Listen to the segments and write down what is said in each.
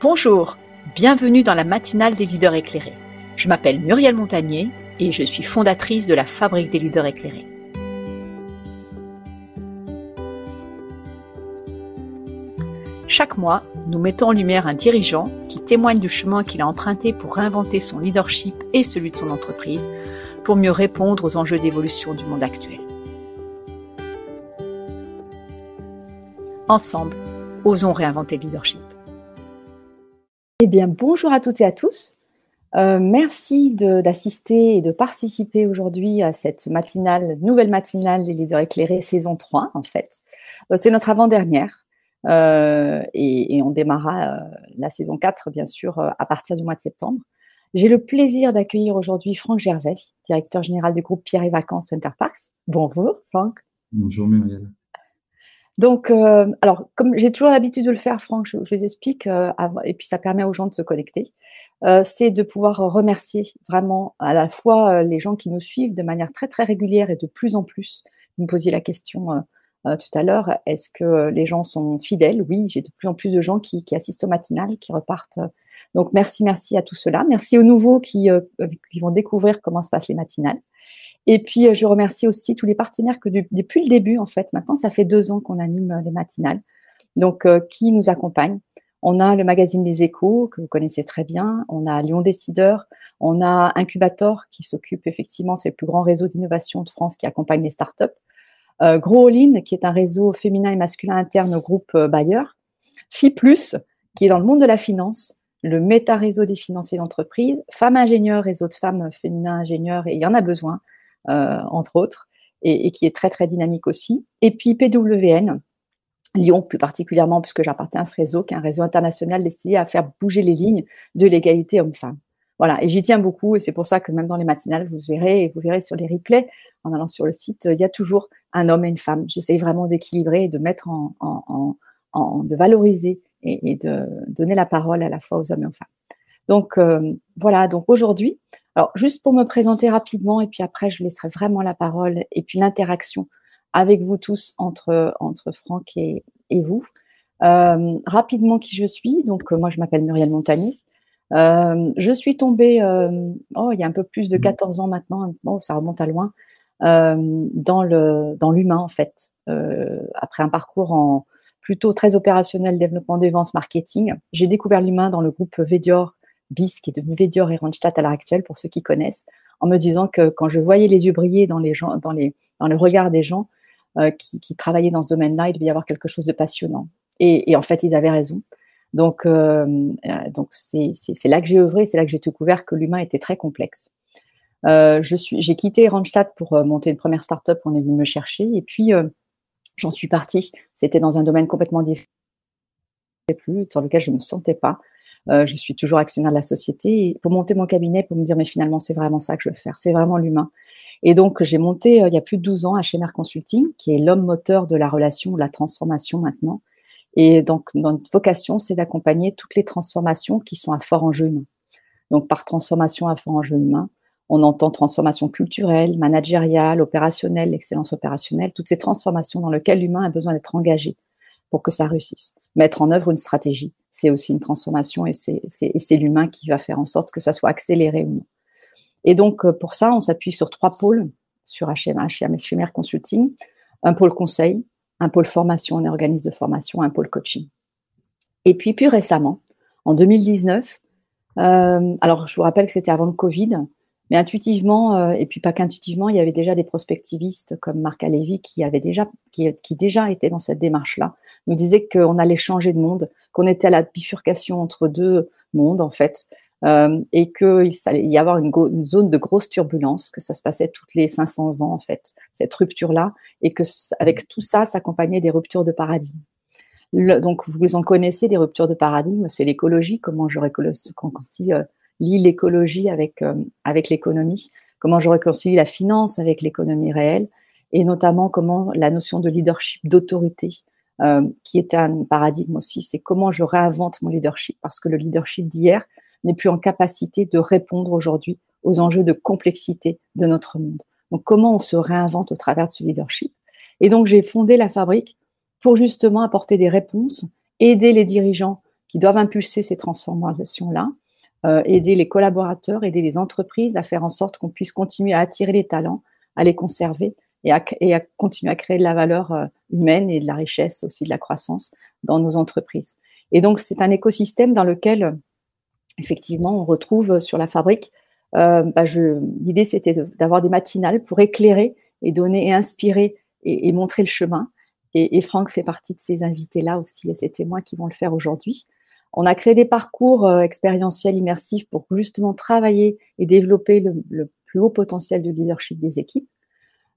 Bonjour, bienvenue dans la matinale des leaders éclairés. Je m'appelle Muriel Montagnier et je suis fondatrice de la Fabrique des leaders éclairés. Chaque mois, nous mettons en lumière un dirigeant qui témoigne du chemin qu'il a emprunté pour réinventer son leadership et celui de son entreprise pour mieux répondre aux enjeux d'évolution du monde actuel. Ensemble, osons réinventer le leadership. Eh bien, bonjour à toutes et à tous. Euh, merci d'assister et de participer aujourd'hui à cette matinale, nouvelle matinale des leaders éclairés, saison 3 en fait. Euh, c'est notre avant-dernière euh, et, on démarrera la saison 4 bien sûr à partir du mois de septembre. J'ai le plaisir d'accueillir aujourd'hui Franck Gervais, directeur général du groupe Pierre et Vacances Center Parks. Bonjour Franck. Bonjour Muriel. Donc, euh, alors, comme j'ai toujours l'habitude de le faire, Franck, je, les explique, euh, et puis ça permet aux gens de se connecter, euh, c'est de pouvoir remercier vraiment à la fois les gens qui nous suivent de manière très, très régulière et de plus en plus. Vous me posiez la question tout à l'heure, est-ce que les gens sont fidèles? Oui, j'ai de plus en plus de gens qui, assistent au matinal, qui repartent. Donc, merci, merci à tout cela. Merci aux nouveaux qui, qui vont découvrir comment se passent les matinales. Et puis, euh, je remercie aussi tous les partenaires que depuis le début, en fait, maintenant, ça fait deux ans qu'on anime euh, les matinales, donc euh, qui nous accompagnent. On a le magazine Les Échos, que vous connaissez très bien. On a Lyon Décideur. On a Incubator, qui s'occupe effectivement, c'est le plus grand réseau d'innovation de France qui accompagne les startups. Euh, Gros All qui est un réseau féminin et masculin interne au groupe Bayer. FIPLUS, qui est dans le monde de la finance, le méta-réseau des financiers d'entreprise. Femmes ingénieurs, réseau de femmes féminins ingénieurs, et il y en a besoin. Euh, entre autres, et, qui est très très dynamique aussi. Et puis PWN, Lyon plus particulièrement, puisque j'appartiens à ce réseau, qui est un réseau international destiné à faire bouger les lignes de l'égalité homme-femme. Voilà, et j'y tiens beaucoup, et c'est pour ça que même dans les matinales, vous verrez, et vous verrez sur les replays, en allant sur le site, il y a toujours un homme et une femme. J'essaye vraiment d'équilibrer et de mettre en, en, en, de valoriser et, de donner la parole à la fois aux hommes et aux femmes. Donc euh, voilà, donc aujourd'hui, alors, juste pour me présenter rapidement, et puis après, je laisserai vraiment la parole, et puis l'interaction avec vous tous entre, entre Franck et, et vous. Euh, rapidement, qui je suis. Donc, euh, moi, je m'appelle Muriel Montagny. Euh, je suis tombée, euh, oh, il y a un peu plus de 14 ans maintenant, oh, ça remonte à loin, euh, dans le dans l'humain, en fait. après un parcours en plutôt très opérationnel, développement des ventes, marketing, j'ai découvert l'humain dans le groupe Védior BIS, qui est devenu Védior et Randstad à l'heure actuelle, pour ceux qui connaissent, en me disant que quand je voyais les yeux briller dans, les gens, dans, les, dans le regard des gens euh, qui, travaillaient dans ce domaine-là, il devait y avoir quelque chose de passionnant. Et, en fait, ils avaient raison. Donc, euh, euh donc c'est, c'est, là que j'ai œuvré, c'est là que j'ai découvert que l'humain était très complexe. Je suis, j'ai quitté Randstad pour monter une première start-up, on est venu me chercher, et puis j'en suis partie. C'était dans un domaine complètement différent, sur lequel je ne me sentais pas. Euh, je suis toujours actionnaire de la société. Pour monter mon cabinet, pour me dire, mais finalement, c'est vraiment ça que je veux faire, c'est vraiment l'humain. Et donc, j'ai monté euh, il y a plus de 12 ans HMR Consulting, qui est l'homme moteur de la relation, de la transformation maintenant. Et donc, notre vocation, c'est d'accompagner toutes les transformations qui sont à fort enjeu humain. Donc, par transformation à fort enjeu humain, on entend transformation culturelle, managériale, opérationnelle, excellence opérationnelle, toutes ces transformations dans lesquelles l'humain a besoin d'être engagé pour que ça réussisse. Mettre en œuvre une stratégie, c'est aussi une transformation et c'est l'humain qui va faire en sorte que ça soit accéléré ou non. Et donc, euh, pour ça, on s'appuie sur trois pôles sur HM, HMR Consulting, un pôle conseil, un pôle formation, on est organisme de formation, un pôle coaching. Et puis, plus récemment, en 2019, euh, alors je vous rappelle que c'était avant le Covid, mais intuitivement, euh, et puis pas qu'intuitivement, il y avait déjà des prospectivistes comme Marc Alévi qui avait déjà, qui, qui déjà étaient dans cette démarche-là, nous disait qu'on allait changer de monde, qu'on était à la bifurcation entre deux mondes en fait, euh, et qu'il allait y avoir une, zone de grosse turbulence, que ça se passait toutes les 500 ans en fait, cette rupture-là, et que avec tout ça s'accompagnait des ruptures de paradigme. Donc vous en connaissez des ruptures de paradigme, c'est l'écologie, comment je réconcilie euh, l'écologie avec, euh, avec l'économie, comment je réconcilie la finance avec l'économie réelle, et notamment comment la notion de leadership, d'autorité, euh, qui était un paradigme aussi, c'est comment je réinvente mon leadership, parce que le leadership d'hier n'est plus en capacité de répondre aujourd'hui aux enjeux de complexité de notre monde. Donc comment on se réinvente au travers de ce leadership? Et donc j'ai fondé la fabrique pour justement apporter des réponses, aider les dirigeants qui doivent impulser ces transformations-là, euh, aider les collaborateurs, aider les entreprises à faire en sorte qu'on puisse continuer à attirer les talents, à les conserver et à, et à continuer à créer de la valeur euh, humaine et de la richesse aussi de la croissance dans nos entreprises. Et donc, c'est un écosystème dans lequel, effectivement, on retrouve sur la fabrique, euh, bah l'idée c'était d'avoir des matinales pour éclairer et donner et inspirer et, montrer le chemin. Et, et, Franck fait partie de ces invités-là aussi, et c'est témoins qui vont le faire aujourd'hui. On a créé des parcours euh, expérientiels immersifs pour justement travailler et développer le, plus haut potentiel de leadership des équipes.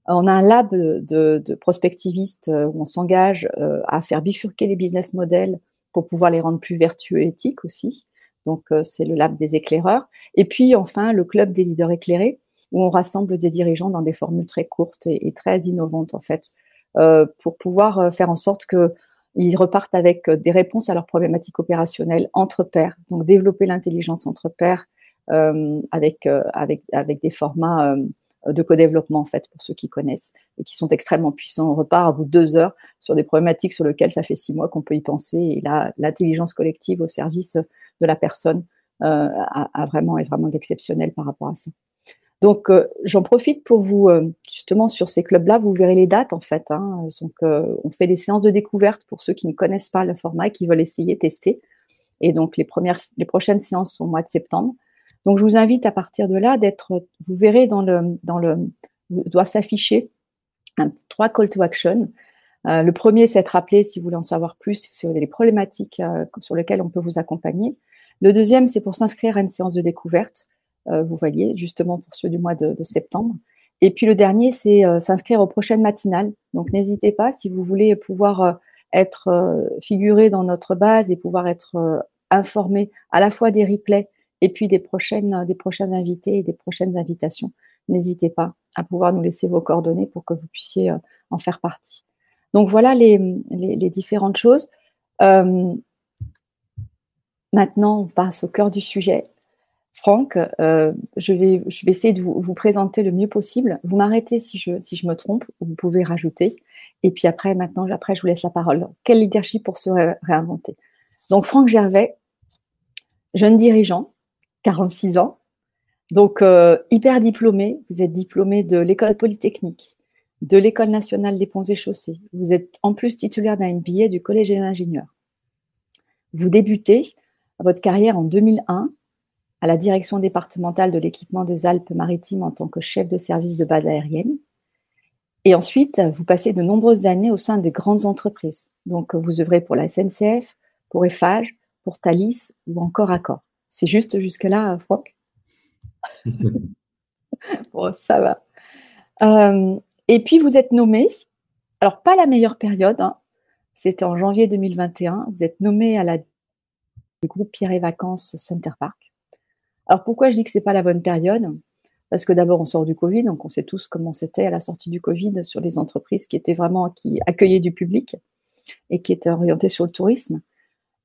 On a un lab de, de prospectivistes euh, où on s'engage euh, à faire bifurquer les business models pour pouvoir les rendre plus vertueux et éthiques aussi. Donc, c'est le lab des éclaireurs. Et puis, enfin, le club des leaders éclairés, où on rassemble des dirigeants dans des formules très courtes et, très innovantes, en fait, euh, pour pouvoir faire en sorte que ils repartent avec des réponses à leurs problématiques opérationnelles entre pairs. Donc, développer l'intelligence entre pairs euh, avec, euh, avec, avec des formats euh, de co-développement, en fait, pour ceux qui connaissent et qui sont extrêmement puissants. On repart à bout de deux heures sur des problématiques sur lesquelles ça fait six mois qu'on peut y penser. Et là, l'intelligence collective au service de la personne euh, a, vraiment, est vraiment d'exceptionnel par rapport à ça. Donc, euh, j'en profite pour vous, euh, justement, sur ces clubs-là, vous verrez les dates, en fait. Hein. Donc, euh, on fait des séances de découverte pour ceux qui ne connaissent pas le format et qui veulent essayer, tester. Et donc, les, premières, les prochaines séances sont au mois de septembre. Donc, je vous invite à partir de là d'être, vous verrez dans le, dans le, doit s'afficher trois call to action. Euh, le premier, c'est être appelé si vous voulez en savoir plus, si vous avez des problématiques euh, sur lesquelles on peut vous accompagner. Le deuxième, c'est pour s'inscrire à une séance de découverte. Euh, vous voyez, justement pour ceux du mois de, de septembre. Et puis le dernier, c'est s'inscrire aux prochaines matinales. Donc n'hésitez pas, si vous voulez pouvoir être figuré dans notre base et pouvoir être informé à la fois des replays et puis des prochaines, des prochains invités et des prochaines invitations. N'hésitez pas à pouvoir nous laisser vos coordonnées pour que vous puissiez en faire partie. Donc voilà les, les, différentes choses. Euh, maintenant, on passe au cœur du sujet. Franck, euh, je, vais, je vais essayer de vous, vous, présenter le mieux possible. Vous m'arrêtez si je, si je me trompe, vous pouvez rajouter. Et puis après, maintenant, après, je vous laisse la parole. Quel leadership pour se ré réinventer? Donc, Franck Gervais, jeune dirigeant, 46 ans, donc euh, hyper diplômé. Vous êtes diplômé de l'école polytechnique, de l'école nationale des ponts et chaussées. Vous êtes en plus titulaire d'un MBA du collège des ingénieurs. Vous débutez votre carrière en 2001 à la direction départementale de l'équipement des Alpes-Maritimes en tant que chef de service de base aérienne. Et ensuite, vous passez de nombreuses années au sein des grandes entreprises. Donc, vous œuvrez pour la SNCF, pour Eiffage, pour Thalys ou encore Accor. C'est juste jusque-là, Franck Bon, ça va. Euh, et puis, vous êtes nommé, alors pas la meilleure période, hein, c'était en janvier 2021, vous êtes nommé à la du groupe Pierre et Vacances Center Park. Alors pourquoi je dis que c'est pas la bonne période? Parce que d'abord on sort du Covid, donc on sait tous comment c'était à la sortie du Covid sur les entreprises qui étaient vraiment qui accueillaient du public et qui étaient orientées sur le tourisme.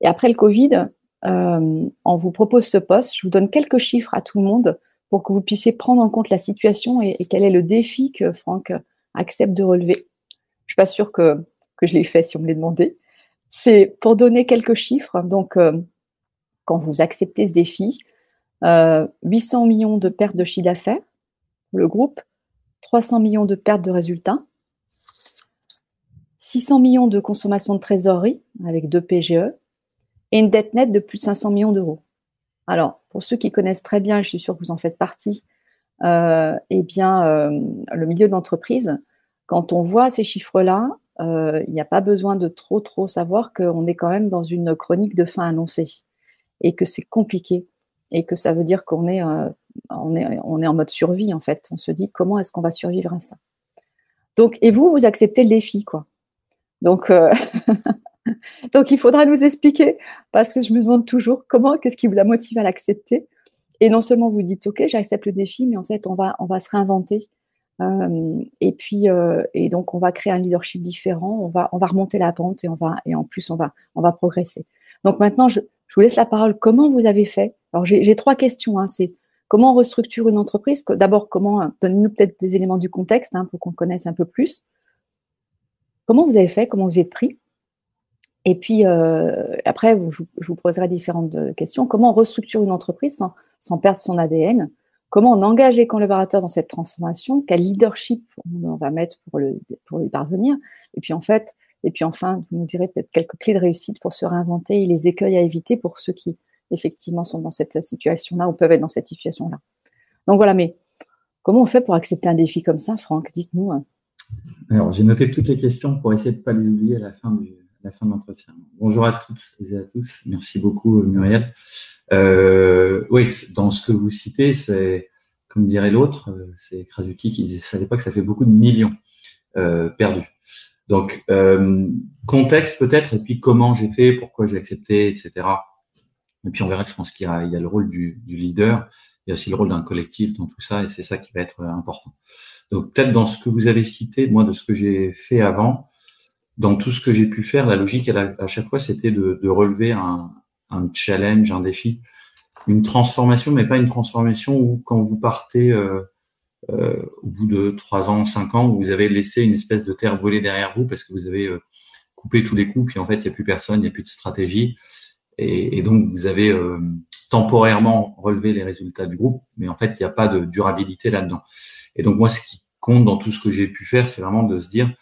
Et après le Covid, on vous propose ce poste. Je vous donne quelques chiffres à tout le monde pour que vous puissiez prendre en compte la situation et, quel est le défi que Franck accepte de relever. Je suis pas sûre que, je l'ai fait si on me l'a demandé. C'est pour donner quelques chiffres. Donc, euh, quand vous acceptez ce défi, euh, 800 millions de pertes de chiffre d'affaires pour le groupe, 300 millions de pertes de résultats, 600 millions de consommation de trésorerie avec deux PGE et une dette nette de plus de 500 millions d'euros. Alors, pour ceux qui connaissent très bien, je suis sûre que vous en faites partie, euh, eh bien, euh, le milieu de l'entreprise, quand on voit ces chiffres-là, euh, il n'y a pas besoin de trop, trop savoir qu'on est quand même dans une chronique de fin annoncée et que c'est compliqué et que ça veut dire qu'on est, on est, on est en mode survie en fait. On se dit comment est-ce qu'on va survivre à ça? Donc, et vous, vous acceptez le défi, quoi. Donc, donc il faudra nous expliquer parce que je me demande toujours comment, qu'est-ce qui vous a motivé à l'accepter. Et non seulement vous dites ok, j'accepte le défi, mais en fait on va, se réinventer. Euh, et puis euh, et donc on va créer un leadership différent. On va, on va remonter la pente et on va et en plus on va, on va progresser. Donc maintenant je, je vous laisse la parole. Comment vous avez fait? Alors, j'ai trois questions. Hein. C'est comment on restructure une entreprise? D'abord, comment euh, Donnez-nous peut-être des éléments du contexte hein, pour qu'on connaisse un peu plus. Comment vous avez fait? Comment vous êtes pris? Et puis, euh, après, je, vous poserai différentes questions. Comment on restructure une entreprise sans, sans perdre son ADN Comment on engage les collaborateurs dans cette transformation? Quel leadership on va mettre pour, le, pour y parvenir? Et puis, en fait, et puis enfin, vous nous direz peut-être quelques clés de réussite pour se réinventer et les écueils à éviter pour ceux qui, effectivement, sont dans cette situation-là ou peuvent être dans cette situation-là. Donc voilà, mais comment on fait pour accepter un défi comme ça, Franck? Dites-nous. Hein. Alors, j'ai noté toutes les questions pour essayer de ne pas les oublier à la fin, du, la fin de l'entretien. Bonjour à toutes et à tous. Merci beaucoup, Muriel. Euh, oui, dans ce que vous citez, c'est, comme dirait l'autre, euh, c'est Krasuki qui disait ça à l'époque, ça fait beaucoup de millions euh, perdus. Donc, euh, contexte peut-être, et puis comment j'ai fait, pourquoi j'ai accepté, etc. Et puis on verra que je pense qu'il y y a le rôle du, du, leader, il y a aussi le rôle d'un collectif dans tout ça, et c'est ça qui va être important. Donc peut-être dans ce que vous avez cité, moi, de ce que j'ai fait avant, dans tout ce que j'ai pu faire, la logique à, chaque fois, c'était de, de, relever un, un, challenge, un défi, une transformation, mais pas une transformation où quand vous partez euh, euh, au bout de trois ans, cinq ans, vous avez laissé une espèce de terre brûlée derrière vous parce que vous avez euh, coupé tous les coups, puis en fait, il n'y a plus personne, il n'y a plus de stratégie. Et, et donc, vous avez euh, temporairement relevé les résultats du groupe, mais en fait, il n'y a pas de durabilité là-dedans. Et donc, moi, ce qui compte dans tout ce que j'ai pu faire, c'est vraiment de se dire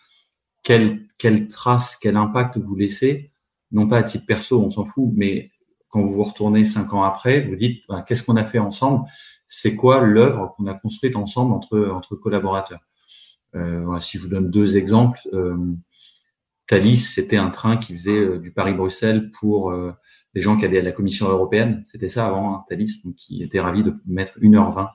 quelle, quelle trace, quel impact vous laissez, non pas à titre perso, on s'en fout, mais quand vous vous retournez cinq ans après, vous dites bah, qu'est-ce qu'on a fait ensemble? C'est quoi l'œuvre qu'on a construite ensemble entre, entre collaborateurs? Euh, si je vous donne deux exemples, euh, Thalys, c'était un train qui faisait euh, du Paris-Bruxelles pour euh, les gens qui allaient à la Commission européenne. C'était ça avant, hein, Thalys, donc qui était ravi de mettre 1h20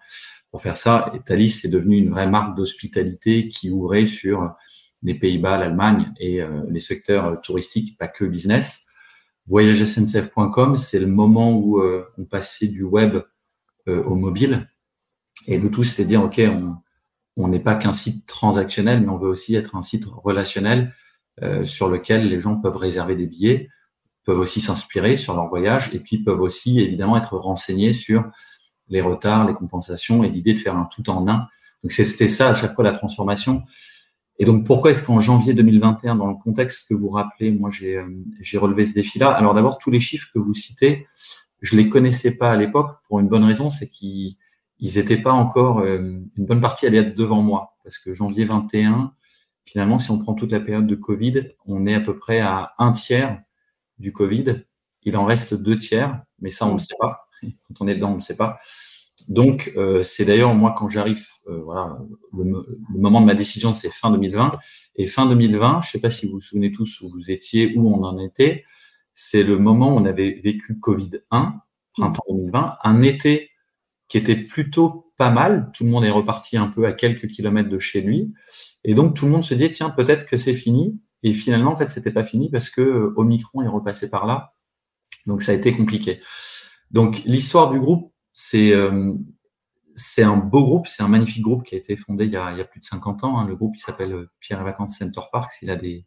pour faire ça. Et Thalys est devenu une vraie marque d'hospitalité qui ouvrait sur les Pays-Bas, l'Allemagne et les secteurs touristiques, pas que business. VoyageSNCF.com, c'est le moment où on passait du web euh, au mobile. Et le tout, c'était dire, OK, on n'est pas qu'un site transactionnel, mais on veut aussi être un site relationnel euh, sur lequel les gens peuvent réserver des billets, peuvent aussi s'inspirer sur leur voyage, et puis peuvent aussi évidemment être renseignés sur les retards, les compensations, et l'idée de faire un tout en un. Donc c'était ça à chaque fois la transformation. Et donc pourquoi est-ce qu'en janvier 2021, dans le contexte que vous rappelez, moi j'ai euh, relevé ce défi-là? Alors d'abord tous les chiffres que vous citez, je les connaissais pas à l'époque pour une bonne raison, c'est qu'ils ils étaient pas encore euh, une bonne partie allait être devant moi parce que janvier 21, finalement, si on prend toute la période de Covid, on est à peu près à un tiers du Covid. Il en reste deux tiers, mais ça on ne sait pas. Quand on est dedans, on ne sait pas. Donc euh, c'est d'ailleurs moi quand j'arrive, euh, voilà, le, le, moment de ma décision c'est fin 2020 et fin 2020, je sais pas si vous vous souvenez tous où vous étiez, où on en était c'est le moment où on avait vécu Covid-1, printemps 2020, un été qui était plutôt pas mal. Tout le monde est reparti un peu à quelques kilomètres de chez lui. Et donc, tout le monde se dit, tiens, peut-être que c'est fini. Et finalement, en fait, c'était pas fini parce que euh, Omicron est repassé par là. Donc, ça a été compliqué. Donc, l'histoire du groupe, c'est euh, c'est un beau groupe, c'est un magnifique groupe qui a été fondé il y a, plus de 50 ans. Hein. Le groupe, s'appelle euh, Pierre et Vacances Center Parks. Il a des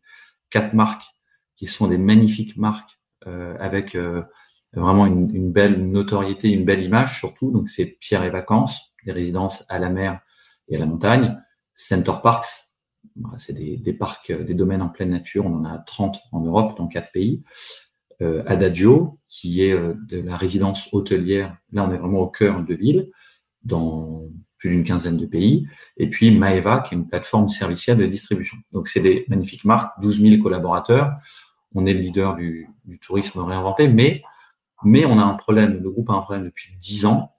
quatre marques qui sont des magnifiques marques euh, avec vraiment une, belle notoriété, une belle image surtout. Donc c'est Pierre et Vacances, des résidences à la mer et à la montagne. Center Parks, c'est des, parcs, des domaines en pleine nature. On en a 30 en Europe, dans quatre pays. Euh, Adagio, qui est de la résidence hôtelière. Là, on est vraiment au cœur de ville, dans plus d'une quinzaine de pays. Et puis Maeva, qui est une plateforme servicielle de distribution. Donc, c'est des magnifiques marques, 12 000 collaborateurs on est le leader du, tourisme réinventé, mais, mais on a un problème, le groupe a un problème depuis dix ans,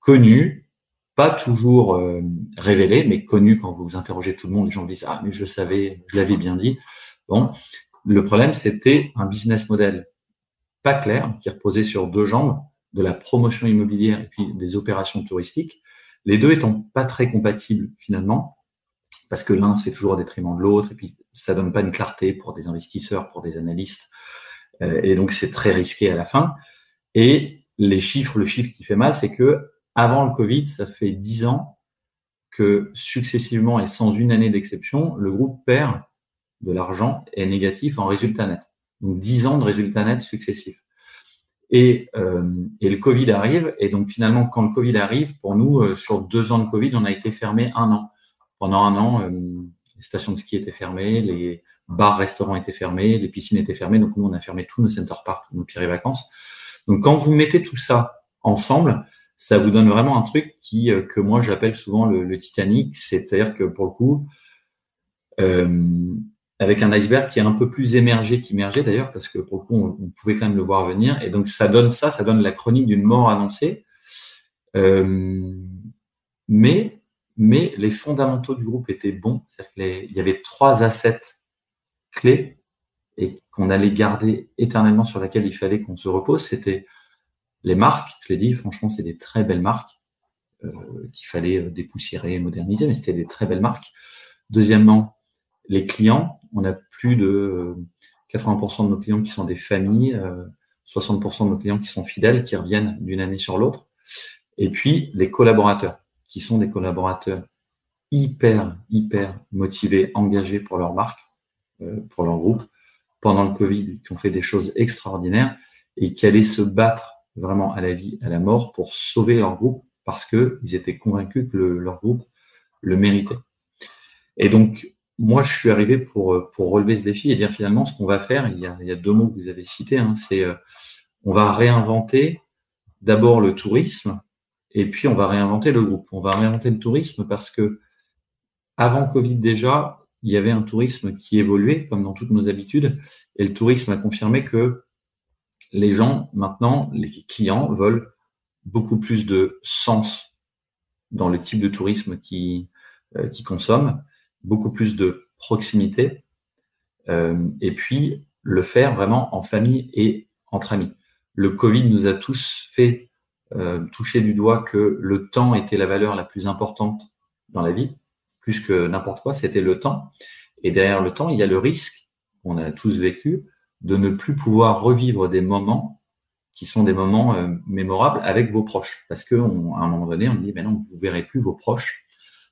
connu, pas toujours euh, révélé, mais connu quand vous interrogez tout le monde, les gens disent ah mais je savais, je l'avais bien dit. Bon, le problème c'était un business model pas clair qui reposait sur deux jambes, de la promotion immobilière et puis des opérations touristiques, les deux étant pas très compatibles finalement parce que l'un fait toujours au détriment de l'autre, et puis ça donne pas une clarté pour des investisseurs, pour des analystes, euh, et donc c'est très risqué à la fin. Et les chiffres, le chiffre qui fait mal, c'est que avant le Covid, ça fait dix ans que successivement et sans une année d'exception, le groupe perd de l'argent est négatif en résultat net. Donc dix ans de résultats nets successifs. Et, euh, et, le Covid arrive, et donc finalement, quand le Covid arrive, pour nous, euh, sur deux ans de Covid, on a été fermé un an pendant un an, euh, stations de ski étaient fermées, les bars, restaurants étaient fermés, les piscines étaient fermées. Donc nous, on a fermé tous nos center parks, nos pires vacances. Donc quand vous mettez tout ça ensemble, ça vous donne vraiment un truc qui que moi j'appelle souvent le, Titanic, c'est-à-dire que pour le coup, avec un iceberg qui est un peu plus émergé qu'immergé d'ailleurs, parce que pour le coup, on, pouvait quand même le voir venir. Et donc ça donne ça, ça donne la chronique d'une mort annoncée. Euh, mais mais les fondamentaux du groupe étaient bons, c'est-à-dire y avait trois assets clés et qu'on allait garder éternellement sur laquelle il fallait qu'on se repose. C'était les marques, je l'ai dit, franchement, c'est des très belles marques euh, qu'il fallait euh, dépoussiérer, moderniser, mais c'était des très belles marques. Deuxièmement, les clients. On a plus de 80% euh, de nos clients qui sont des familles, 60% de nos clients qui sont fidèles, qui reviennent d'une année sur l'autre. Et puis, les collaborateurs, qui sont des collaborateurs hyper, hyper motivés, engagés pour leur marque, pour leur groupe, pendant le Covid, qui ont fait des choses extraordinaires et qui allaient se battre vraiment à la vie, à la mort pour sauver leur groupe parce qu'ils étaient convaincus que leur groupe le méritait. Et donc, moi, je suis arrivé pour, pour relever ce défi et dire finalement ce qu'on va faire. Il y, a, il y a deux mots que vous avez cités. Hein, c'est euh, on va réinventer d'abord le tourisme et puis on va réinventer le groupe. On va réinventer le tourisme parce que avant Covid déjà, il y avait un tourisme qui évoluait comme dans toutes nos habitudes et le tourisme a confirmé que les gens, maintenant, les clients veulent beaucoup plus de sens dans le type de tourisme qui, euh, qui consomment, beaucoup plus de proximité, euh, et puis le faire vraiment en famille et entre amis. Le Covid nous a tous fait euh, toucher du doigt que le temps était la valeur la plus importante dans la vie, plus que n'importe quoi, c'était le temps. Et derrière le temps, il y a le risque qu'on a tous vécu de ne plus pouvoir revivre des moments qui sont des moments euh, mémorables avec vos proches. Parce qu'à un moment donné, on dit, ben non, vous verrez plus vos proches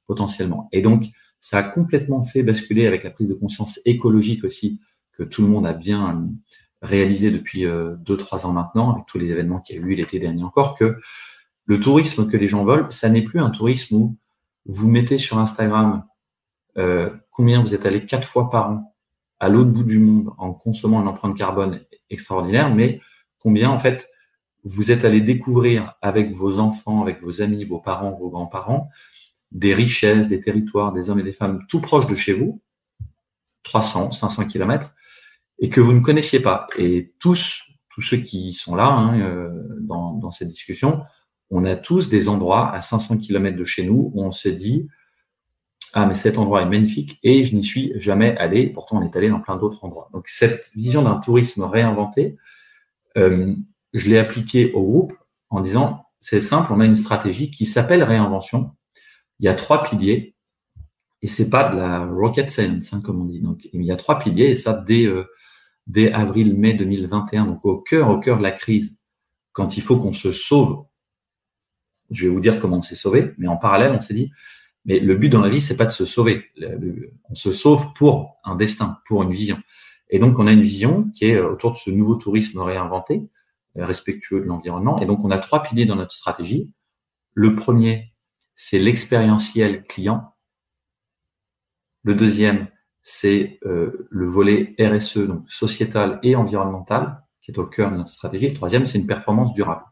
potentiellement. Et donc, ça a complètement fait basculer avec la prise de conscience écologique aussi, que tout le monde a bien euh, réalisé depuis euh, deux, trois ans maintenant, avec tous les événements qu'il y a eu l'été dernier encore, que le tourisme que les gens veulent, ça n'est plus un tourisme où vous mettez sur Instagram euh, combien vous êtes allé quatre fois par an à l'autre bout du monde en consommant une empreinte carbone extraordinaire, mais combien en fait vous êtes allé découvrir avec vos enfants, avec vos amis, vos parents, vos grands-parents, des richesses, des territoires, des hommes et des femmes tout proches de chez vous, 300, 500 kilomètres, et que vous ne connaissiez pas. Et tous, tous ceux qui sont là hein, euh, dans, dans cette discussion, on a tous des endroits à 500 kilomètres de chez nous où on se dit, ah mais cet endroit est magnifique et je n'y suis jamais allé. Pourtant, on est allé dans plein d'autres endroits. Donc cette vision d'un tourisme réinventé, euh, je l'ai appliqué au groupe en disant c'est simple, on a une stratégie qui s'appelle réinvention. Il y a trois piliers et c'est pas de la rocket science hein, comme on dit. Donc il y a trois piliers et ça dès euh, dès avril-mai 2021. Donc au cœur au cœur de la crise, quand il faut qu'on se sauve, je vais vous dire comment on s'est sauvé, mais en parallèle on s'est dit mais le but dans la vie, c'est pas de se sauver. On se sauve pour un destin, pour une vision. Et donc, on a une vision qui est autour de ce nouveau tourisme réinventé, respectueux de l'environnement. Et donc, on a trois piliers dans notre stratégie. Le premier, c'est l'expérientiel client. Le deuxième, c'est euh, le volet RSE, donc sociétal et environnemental, qui est au cœur de notre stratégie. Le troisième, c'est une performance durable.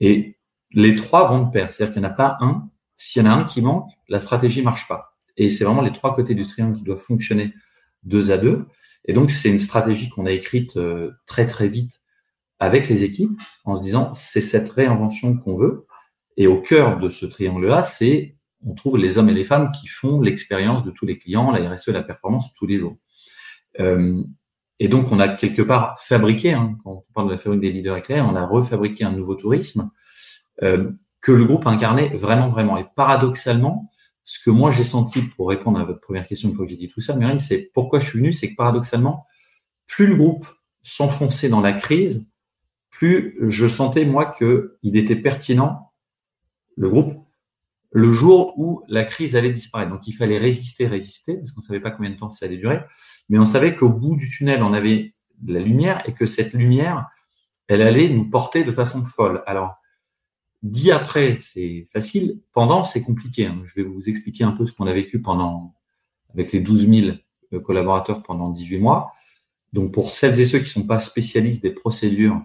Et les trois vont de pair. C'est-à-dire qu'il n'y en a pas un s'il y en a un qui manque, la stratégie marche pas. Et c'est vraiment les trois côtés du triangle qui doivent fonctionner deux à deux. Et donc, c'est une stratégie qu'on a écrite euh, très, très vite avec les équipes en se disant, c'est cette réinvention qu'on veut. Et au cœur de ce triangle-là, c'est, on trouve les hommes et les femmes qui font l'expérience de tous les clients, la RSE, la performance tous les jours. Euh, et donc, on a quelque part fabriqué, hein, quand on parle de la fabrique des leaders éclairs, on a refabriqué un nouveau tourisme euh, que le groupe incarnait vraiment, vraiment. Et paradoxalement, ce que moi j'ai senti pour répondre à votre première question une fois que j'ai dit tout ça, Myriam, c'est pourquoi je suis venu, c'est que paradoxalement, plus le groupe s'enfonçait dans la crise, plus je sentais moi qu'il était pertinent, le groupe, le jour où la crise allait disparaître. Donc il fallait résister, résister, parce qu'on ne savait pas combien de temps ça allait durer, mais on savait qu'au bout du tunnel, on avait de la lumière et que cette lumière, elle allait nous porter de façon folle. Alors, Dit après, c'est facile. Pendant, c'est compliqué. Hein. Je vais vous expliquer un peu ce qu'on a vécu pendant avec les 12 000 euh, collaborateurs pendant 18 mois. Donc, pour celles et ceux qui ne sont pas spécialistes des procédures,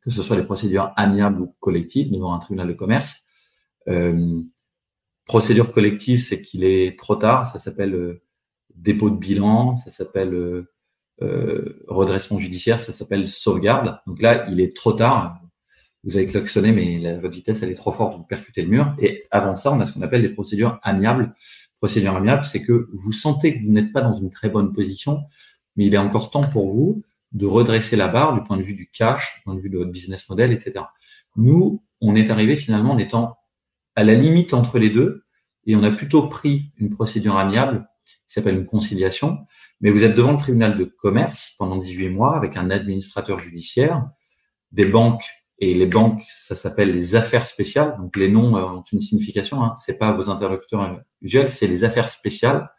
que ce soit les procédures amiables ou collectives devant un tribunal de commerce, euh, procédure collective, c'est qu'il est trop tard. Ça s'appelle euh, dépôt de bilan, ça s'appelle euh, euh, redressement judiciaire, ça s'appelle sauvegarde. Donc là, il est trop tard. Vous avez klaxonné, mais la, votre vitesse, elle est trop forte, vous percutez le mur. Et avant ça, on a ce qu'on appelle des procédures amiables. Procédure amiable, c'est que vous sentez que vous n'êtes pas dans une très bonne position, mais il est encore temps pour vous de redresser la barre du point de vue du cash, du point de vue de votre business model, etc. Nous, on est arrivé finalement en étant à la limite entre les deux, et on a plutôt pris une procédure amiable qui s'appelle une conciliation, mais vous êtes devant le tribunal de commerce pendant 18 mois avec un administrateur judiciaire, des banques et les banques, ça s'appelle les affaires spéciales. Donc les noms euh, ont une signification. Hein. C'est pas vos interlocuteurs euh, usuels, c'est les affaires spéciales.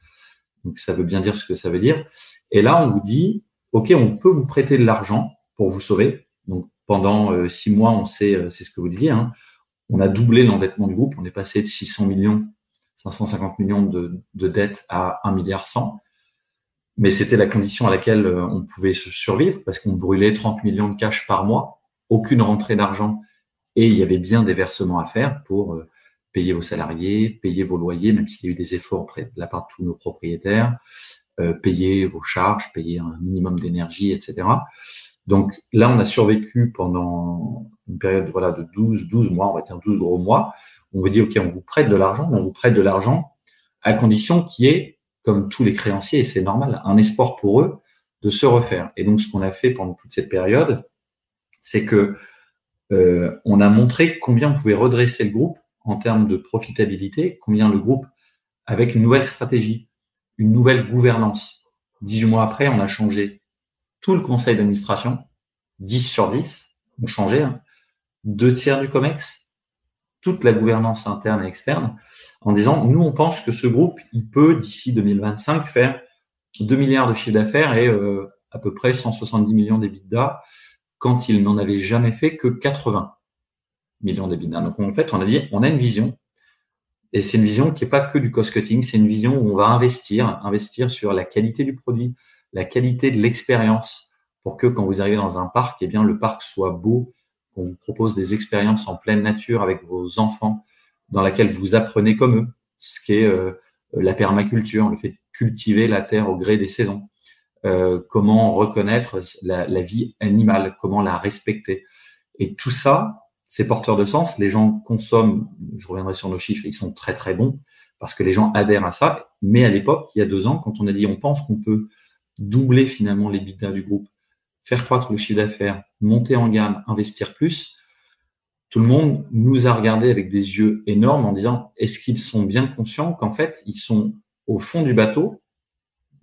Donc ça veut bien dire ce que ça veut dire. Et là, on vous dit, ok, on peut vous prêter de l'argent pour vous sauver. Donc pendant euh, six mois, on sait, c'est ce que vous disiez. Hein. On a doublé l'endettement du groupe. On est passé de 600 millions, 550 millions de, de dettes à 1 milliard 100 mais c'était la condition à laquelle euh, on pouvait survivre parce qu'on brûlait 30 millions de cash par mois, aucune rentrée d'argent et il y avait bien des versements à faire pour euh, payer vos salariés, payer vos loyers, même s'il y a eu des efforts auprès de la part de tous nos propriétaires, euh, payer vos charges, payer un minimum d'énergie, etc. Donc là, on a survécu pendant une période voilà, de 12, 12 mois, on va dire 12 gros mois. On vous dit, OK, on vous prête de l'argent, on vous prête de l'argent à condition qu'il y ait comme tous les créanciers, et c'est normal, un espoir pour eux de se refaire. Et donc, ce qu'on a fait pendant toute cette période, c'est que euh, on a montré combien on pouvait redresser le groupe en termes de profitabilité, combien le groupe, avec une nouvelle stratégie, une nouvelle gouvernance. 18 mois après, on a changé tout le conseil d'administration, 10 sur 10, on changé, hein, deux tiers du COMEX, toute la gouvernance interne et externe en disant, nous, on pense que ce groupe, il peut, d'ici 2025, faire 2 milliards de chiffre d'affaires et euh, à peu près 170 millions d'EBITDA quand il n'en avait jamais fait que 80 millions d'EBITDA. Donc, en fait, on a dit, on a une vision et c'est une vision qui n'est pas que du cost-cutting, c'est une vision où on va investir, investir sur la qualité du produit, la qualité de l'expérience pour que quand vous arrivez dans un parc, eh bien, le parc soit beau, qu'on vous propose des expériences en pleine nature avec vos enfants, dans laquelle vous apprenez comme eux, ce qui est euh, la permaculture, le fait de cultiver la terre au gré des saisons, euh, comment reconnaître la, la, vie animale, comment la respecter. Et tout ça, c'est porteur de sens. Les gens consomment, je reviendrai sur nos chiffres, ils sont très très bons parce que les gens adhèrent à ça. Mais à l'époque, il y a deux ans, quand on a dit on pense qu'on peut doubler finalement les bidas du groupe faire croître le chiffre d'affaires, monter en gamme, investir plus, tout le monde nous a regardé avec des yeux énormes en disant est-ce qu'ils sont bien conscients qu'en fait ils sont au fond du bateau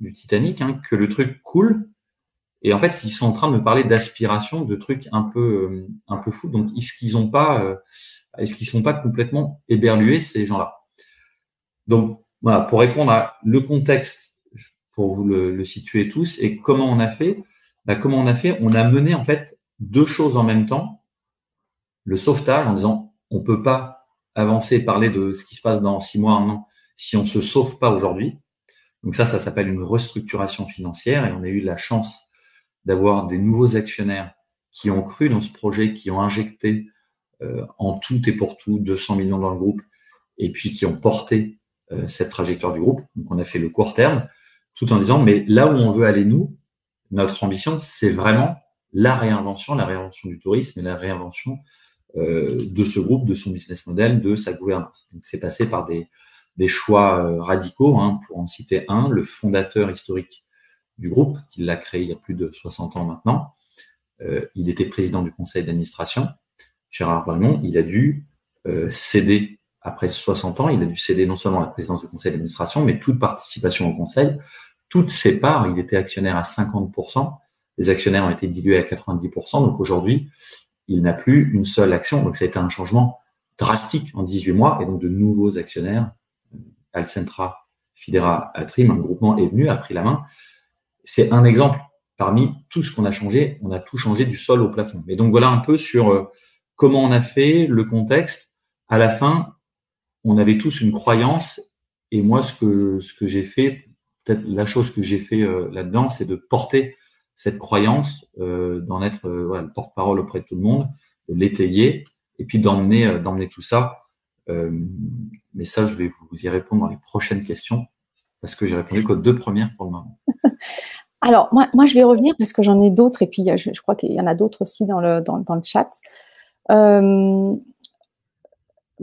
du Titanic, hein, que le truc coule et en fait ils sont en train de me parler d'aspiration, de trucs un peu euh, un peu fous. Donc est-ce qu'ils ont pas euh, est-ce qu'ils sont pas complètement éberlués ces gens-là? Donc voilà pour répondre à le contexte pour vous le, le situer tous et comment on a fait. Bah, comment on a fait? On a mené en fait deux choses en même temps. Le sauvetage en disant on peut pas avancer, parler de ce qui se passe dans six mois, un an, si on se sauve pas aujourd'hui. Donc ça, ça s'appelle une restructuration financière et on a eu la chance d'avoir des nouveaux actionnaires qui ont cru dans ce projet, qui ont injecté euh, en tout et pour tout 200 millions dans le groupe et puis qui ont porté euh, cette trajectoire du groupe. Donc on a fait le court terme tout en disant mais là où on veut aller nous, notre ambition, c'est vraiment la réinvention, la réinvention du tourisme et la réinvention euh, de ce groupe, de son business model, de sa gouvernance. Donc, c'est passé par des, choix euh, radicaux. Hein, pour en citer un, le fondateur historique du groupe, qui l'a créé il y a plus de 60 ans maintenant, euh, il était président du conseil d'administration. Gérard Balmont, il a dû céder après 60 ans, il a dû céder non seulement la présidence du conseil d'administration, mais toute participation au conseil toutes ses parts, il était actionnaire à 50%, les actionnaires ont été dilués à 90%, donc aujourd'hui, il n'a plus une seule action. Donc ça a été un changement drastique en 18 mois, et donc de nouveaux actionnaires, Alcentra, Fidera, Atrim, un groupement est venu, a pris la main. C'est un exemple parmi tout ce qu'on a changé, on a tout changé du sol au plafond. Et donc voilà un peu sur euh, comment on a fait, le contexte. À la fin, on avait tous une croyance, et moi, ce que, ce que j'ai fait peut-être la chose que j'ai fait là-dedans, c'est de porter cette croyance, d'en être voilà, le porte-parole auprès de tout le monde, de l'étayer, et puis d'emmener d'emmener tout ça. mais ça, je vais vous y répondre dans les prochaines questions, parce que j'ai répondu qu'aux deux premières pour le moment. Alors, moi, moi, je vais revenir parce que j'en ai d'autres, et puis je, crois qu'il y en a d'autres aussi dans le, dans, le chat. Euh,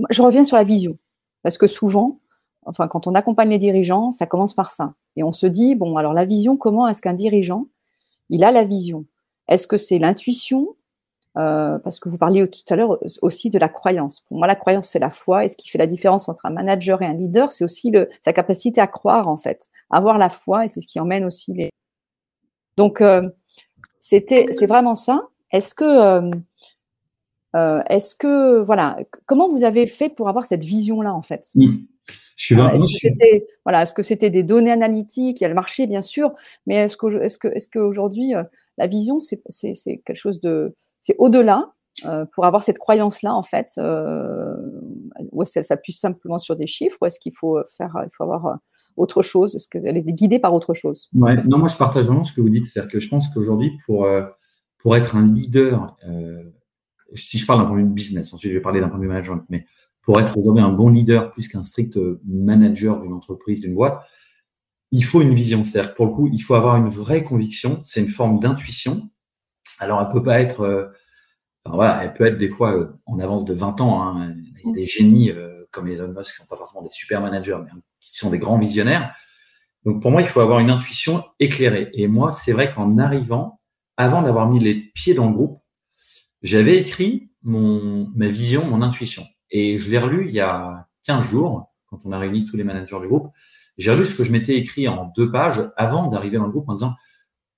je reviens sur la vision, parce que souvent, enfin, quand on accompagne les dirigeants, ça commence par ça. Et on se dit, bon, alors la vision, comment est-ce qu'un dirigeant, il a la vision? Est-ce que c'est l'intuition? Euh, Parce que vous parliez tout à l'heure aussi de la croyance. Pour moi, la croyance, c'est la foi. Et ce qui fait la différence entre un manager et un leader, c'est aussi sa capacité à croire, en fait. Avoir la foi, et c'est ce qui emmène aussi les. Donc, euh, c'était, c'est vraiment ça. Est-ce que euh, est-ce que, voilà, comment vous avez fait pour avoir cette vision-là, en fait? Je suis vraiment, est-ce que c'était, voilà, est-ce que c'était des données analytiques? Il y a le marché, bien sûr, mais est-ce que, est-ce que, est-ce qu'aujourd'hui, euh, la vision, c'est, c'est, c'est quelque chose de, c'est au-delà euh, pour avoir cette croyance-là, en fait, euh, ou est-ce qu'elle s'appuie simplement sur des chiffres, ou est-ce qu'il faut faire, il faut avoir autre chose? Est-ce qu'elle est guidée par autre chose? Ouais, non, moi je partage vraiment ce que vous dites, c'est-à-dire que je pense qu'aujourd'hui, pour pour être un leader si je parle d'un point de vue business, ensuite je vais parler d'un point de vue management, mais pour être un bon leader plus qu'un strict manager d'une entreprise, d'une boîte, il faut une vision. C'est-à-dire que pour le coup, il faut avoir une vraie conviction. C'est une forme d'intuition. Alors, elle peut pas être, euh, enfin, voilà, elle peut être des fois euh, en avance de 20 ans. Hein. Il y a des génies euh, comme Elon Musk qui sont pas forcément des super managers, mais qui sont des grands visionnaires. Donc, pour moi, il faut avoir une intuition éclairée. Et moi, c'est vrai qu'en arrivant, avant d'avoir mis les pieds dans le groupe, j'avais écrit mon, ma vision, mon intuition. Et je l'ai relu il y a 15 jours, quand on a réuni tous les managers du groupe. J'ai relu ce que je m'étais écrit en deux pages avant d'arriver dans le groupe en disant,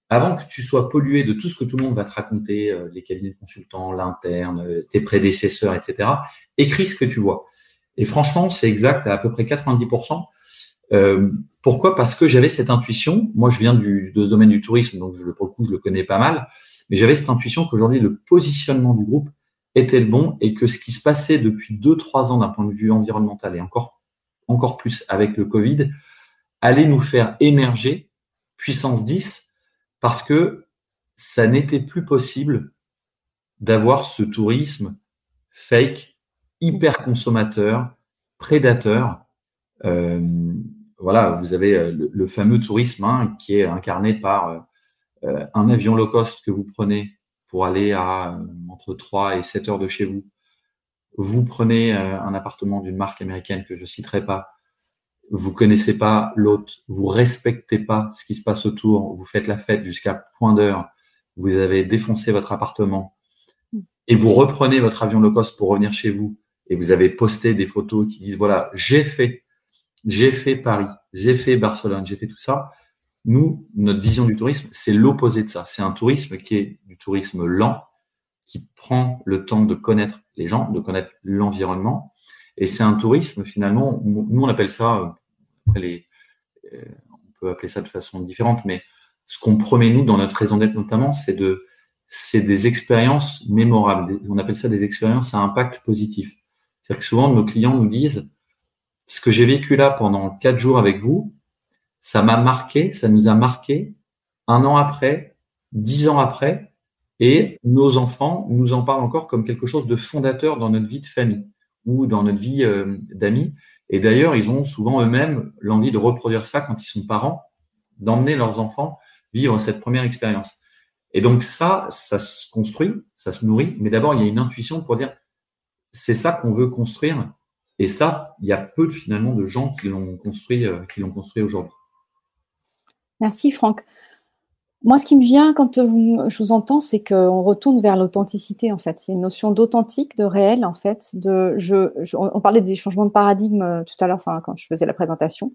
avant que tu sois pollué de tout ce que tout le monde va te raconter, euh, les cabinets de consultants, l'interne, euh, tes prédécesseurs, etc., écris ce que tu vois. Et franchement, c'est exact à à peu près 90%. Euh, pourquoi? Parce que j'avais cette intuition. Moi, je viens du, de ce domaine du tourisme, donc je, pour le coup, je le connais pas mal. Mais j'avais cette intuition qu'aujourd'hui, le positionnement du groupe était le bon et que ce qui se passait depuis deux, trois ans d'un point de vue environnemental et encore, encore plus avec le Covid, allait nous faire émerger puissance 10 parce que ça n'était plus possible d'avoir ce tourisme fake, hyper consommateur, prédateur. Euh, voilà, vous avez le, fameux tourisme hein, qui est incarné par euh, euh, un avion low cost que vous prenez pour aller à euh, entre 3 et 7 heures de chez vous, vous prenez euh, un appartement d'une marque américaine que je citerai pas, vous connaissez pas l'hôte, vous respectez pas ce qui se passe autour, vous faites la fête jusqu'à point d'heure, vous avez défoncé votre appartement et vous reprenez votre avion low cost pour revenir chez vous et vous avez posté des photos qui disent voilà, j'ai fait, j'ai fait Paris, j'ai fait Barcelone, j'ai fait tout ça. Nous, notre vision du tourisme, c'est l'opposé de ça. C'est un tourisme qui est du tourisme lent, qui prend le temps de connaître les gens, de connaître l'environnement. Et c'est un tourisme, finalement, nous, on appelle ça, euh, on peut appeler ça de façon différente, mais ce qu'on promet, nous, dans notre raison d'être notamment, c'est de, c'est des expériences mémorables. On appelle ça des expériences à impact positif. C'est-à-dire que souvent, nos clients nous disent, ce que j'ai vécu là pendant quatre jours avec vous, ça m'a marqué, ça nous a marqué un an après, dix ans après, et nos enfants nous en parlent encore comme quelque chose de fondateur dans notre vie de famille ou dans notre vie euh, d'amis. Et d'ailleurs, ils ont souvent eux-mêmes l'envie de reproduire ça quand ils sont parents, d'emmener leurs enfants vivre cette première expérience. Et donc ça, ça se construit, ça se nourrit, mais d'abord, il y a une intuition pour dire, c'est ça qu'on veut construire. Et ça, il y a peu finalement de gens qui l'ont construit, euh, qui l'ont construit aujourd'hui. Merci Franck. Moi, ce qui me vient quand euh, je vous entends, c'est qu'on retourne vers l'authenticité, en fait. Il y a une notion d'authentique, de réel, en fait. De, je, on parlait des changements de paradigme euh, tout à l'heure, enfin, quand je faisais la présentation,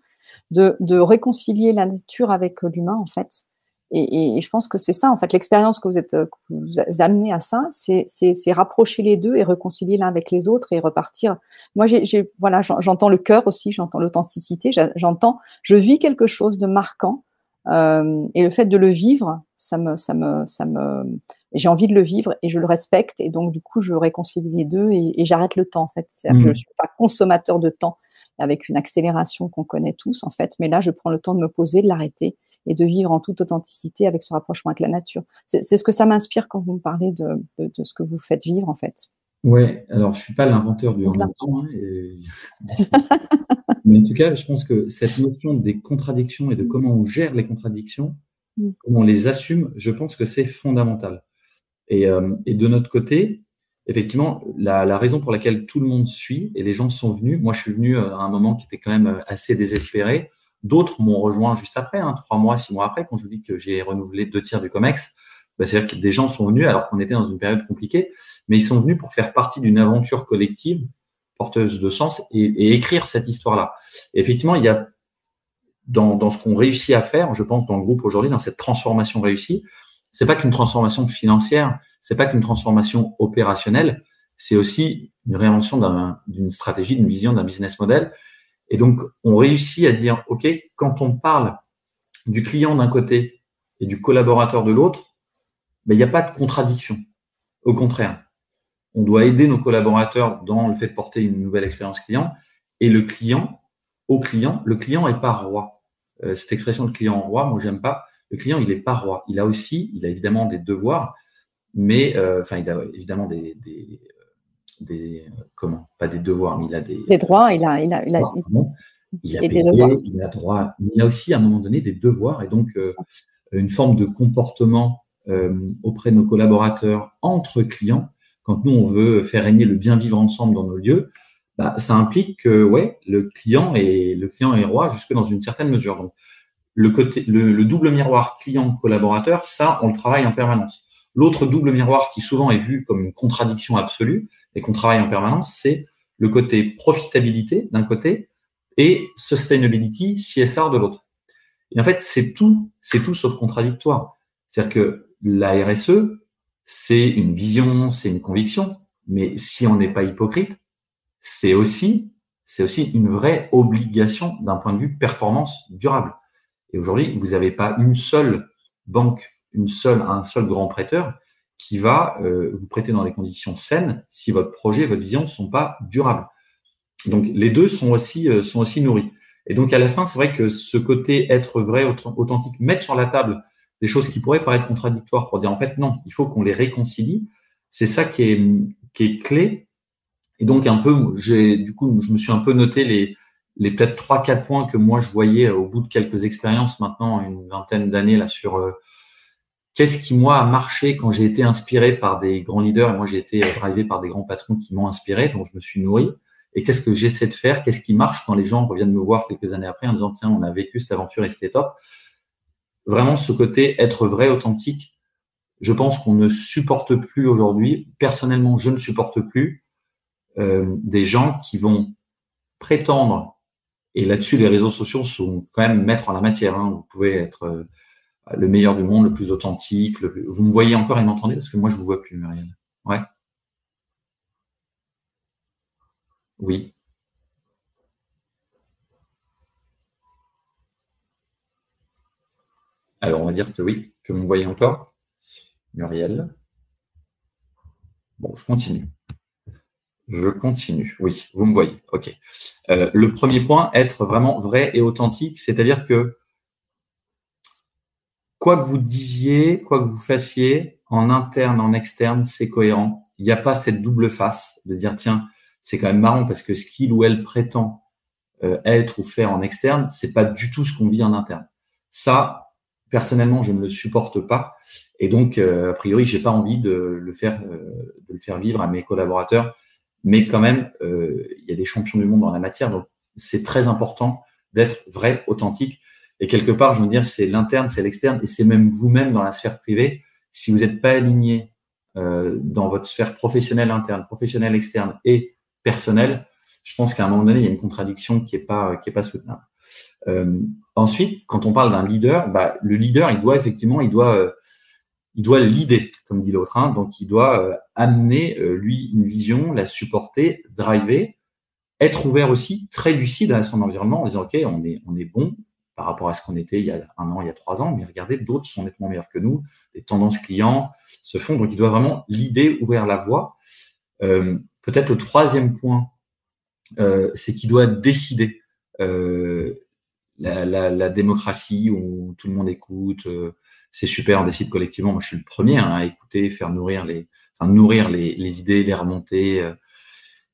de, de réconcilier la nature avec euh, l'humain, en fait. Et, je pense que c'est ça, en fait, l'expérience que vous êtes que vous amenez à ça, c'est rapprocher les deux et réconcilier l'un avec les autres et repartir. Moi, j'ai voilà, j'entends le cœur aussi, j'entends l'authenticité, j'entends, je vis quelque chose de marquant euh, et le fait de le vivre, ça me, ça me, ça me, j'ai envie de le vivre et je le respecte. Et donc, du coup, je réconcilie les deux et, j'arrête le temps, en fait. Que je mmh. suis pas consommateur de temps. avec une accélération qu'on connaît tous, en fait. Mais là, je prends le temps de me poser, de l'arrêter et de vivre en toute authenticité avec ce rapprochement avec la nature. C'est ce que ça m'inspire quand vous me parlez de, ce que vous faites vivre, en fait. Oui, alors je ne suis pas l'inventeur du en même temps. Hein, Mais en tout cas, je pense que cette notion des contradictions et de comment on gère les contradictions, mm. comment on les assume, je pense que c'est fondamental. Et, euh, et, de notre côté, effectivement, la, la, raison pour laquelle tout le monde suit et les gens sont venus, moi je suis venu euh, à un moment qui était quand même euh, assez désespéré. D'autres m'ont rejoint juste après, hein, trois mois, six mois après, quand je vous dis que j'ai renouvelé deux tiers du COMEX. Bah, C'est-à-dire que des gens sont venus alors qu'on était dans une période compliquée, mais ils sont venus pour faire partie d'une aventure collective porteuse de sens et, écrire cette histoire-là. Effectivement, il y a dans, dans ce qu'on réussit à faire, je pense, dans le groupe aujourd'hui, dans cette transformation réussie, c'est pas qu'une transformation financière, c'est pas qu'une transformation opérationnelle, c'est aussi une réinvention d'une stratégie, d'une vision, d'un business model. Et donc, on réussit à dire, OK, quand on parle du client d'un côté et du collaborateur de l'autre, ben, il n'y a pas de contradiction. Au contraire, on doit aider nos collaborateurs dans le fait de porter une nouvelle expérience client. Et le client, au client, le client est pas roi. Euh, cette expression de client roi, moi, j'aime pas le client, il est pas roi. Il a aussi, il a évidemment des devoirs, mais euh, enfin, il a évidemment des, des, des, comment? Pas des devoirs, mais il a des. Des droits. Il a, il a, il a, il a, des devoirs. il a droit. Mais il a aussi à un moment donné des devoirs et donc euh, une forme de comportement euh, auprès de nos collaborateurs entre clients. Quand nous on veut faire régner le bien vivre ensemble dans nos lieux, bah, ça implique que ouais, le client est le client est roi jusque dans une certaine mesure. Donc le, côté, le, double miroir client-collaborateur, ça, on le travaille en permanence. L'autre double miroir qui souvent est vu comme une contradiction absolue et qu'on travaille en permanence, c'est le côté profitabilité d'un côté et sustainability, CSR de l'autre. Et en fait, c'est tout, c'est tout sauf contradictoire. C'est-à-dire que la RSE, c'est une vision, c'est une conviction, mais si on n'est pas hypocrite, c'est aussi, c'est aussi une vraie obligation d'un point de vue performance durable. Et aujourd'hui, vous n'avez pas une seule banque, une seule, un seul grand prêteur qui va euh, vous prêter dans des conditions saines si votre projet, votre vision ne sont pas durables. Donc les deux sont aussi, euh, sont aussi nourris. Et donc à la fin, c'est vrai que ce côté être vrai, authentique, mettre sur la table des choses qui pourraient paraître contradictoires pour dire en fait non, il faut qu'on les réconcilie. C'est ça qui est, clé. Et donc un peu, j'ai du coup, je me suis un peu noté les, les peut-être trois quatre points que moi je voyais au bout de quelques expériences maintenant une vingtaine d'années là sur euh, qu'est-ce qui moi a marché quand j'ai été inspiré par des grands leaders et moi j'ai été drivé par des grands patrons qui m'ont inspiré dont je me suis nourri et qu'est-ce que j'essaie de faire? Qu'est-ce qui marche quand les gens reviennent me voir quelques années après en disant tiens on a vécu cette aventure et c'était top? Vraiment ce côté être vrai authentique je pense qu'on ne supporte plus aujourd'hui personnellement je ne supporte plus euh, des gens qui vont prétendre et là-dessus, les réseaux sociaux sont quand même maîtres en la matière. Hein. Vous pouvez être euh, le meilleur du monde, le plus authentique. Vous me voyez encore et m'entendez parce que moi, je vous vois plus, Muriel. Ouais. Oui. Alors, on va dire que oui, que vous me voyez encore. Muriel. Bon, je continue. Je continue. Oui, vous me voyez. OK. Euh, le premier point, être vraiment vrai et authentique, c'est-à-dire que quoi que vous disiez, quoi que vous fassiez, en interne, en externe, c'est cohérent. Il n'y a pas cette double face de dire tiens, c'est quand même marrant parce que ce qu'il ou elle prétend euh, être ou faire en externe, c'est pas du tout ce qu'on vit en interne. Ça, personnellement, je ne le supporte pas, et donc euh, a priori, j'ai pas envie de le faire, de le faire vivre à mes collaborateurs mais quand même, euh, il y a des champions du monde dans la matière, donc c'est très important d'être vrai, authentique. Et quelque part, je veux dire, c'est l'interne, c'est l'externe, et c'est même vous-même dans la sphère privée. Si vous n'êtes pas aligné euh, dans votre sphère professionnelle interne, professionnelle externe et personnelle, je pense qu'à un moment donné, il y a une contradiction qui est pas qui pas soutenable. Euh, ensuite, quand on parle d'un leader, bah, le leader, il doit effectivement, il doit euh, il doit l'idée, comme dit l'autre. Hein. Donc, il doit euh, amener, euh, lui, une vision, la supporter, driver, être ouvert aussi, très lucide à son environnement en disant, OK, on est, on est bon par rapport à ce qu'on était il y a un an, il y a trois ans, mais regardez, d'autres sont nettement meilleurs que nous, les tendances clients se font. Donc, il doit vraiment l'idée, ouvrir la voie. Euh, Peut-être le troisième point, euh, c'est qu'il doit décider. La, démocratie où tout le monde écoute, c'est super, on décide collectivement. Moi, je suis le premier hein, à écouter, faire nourrir les, enfin, nourrir les, les idées, les remonter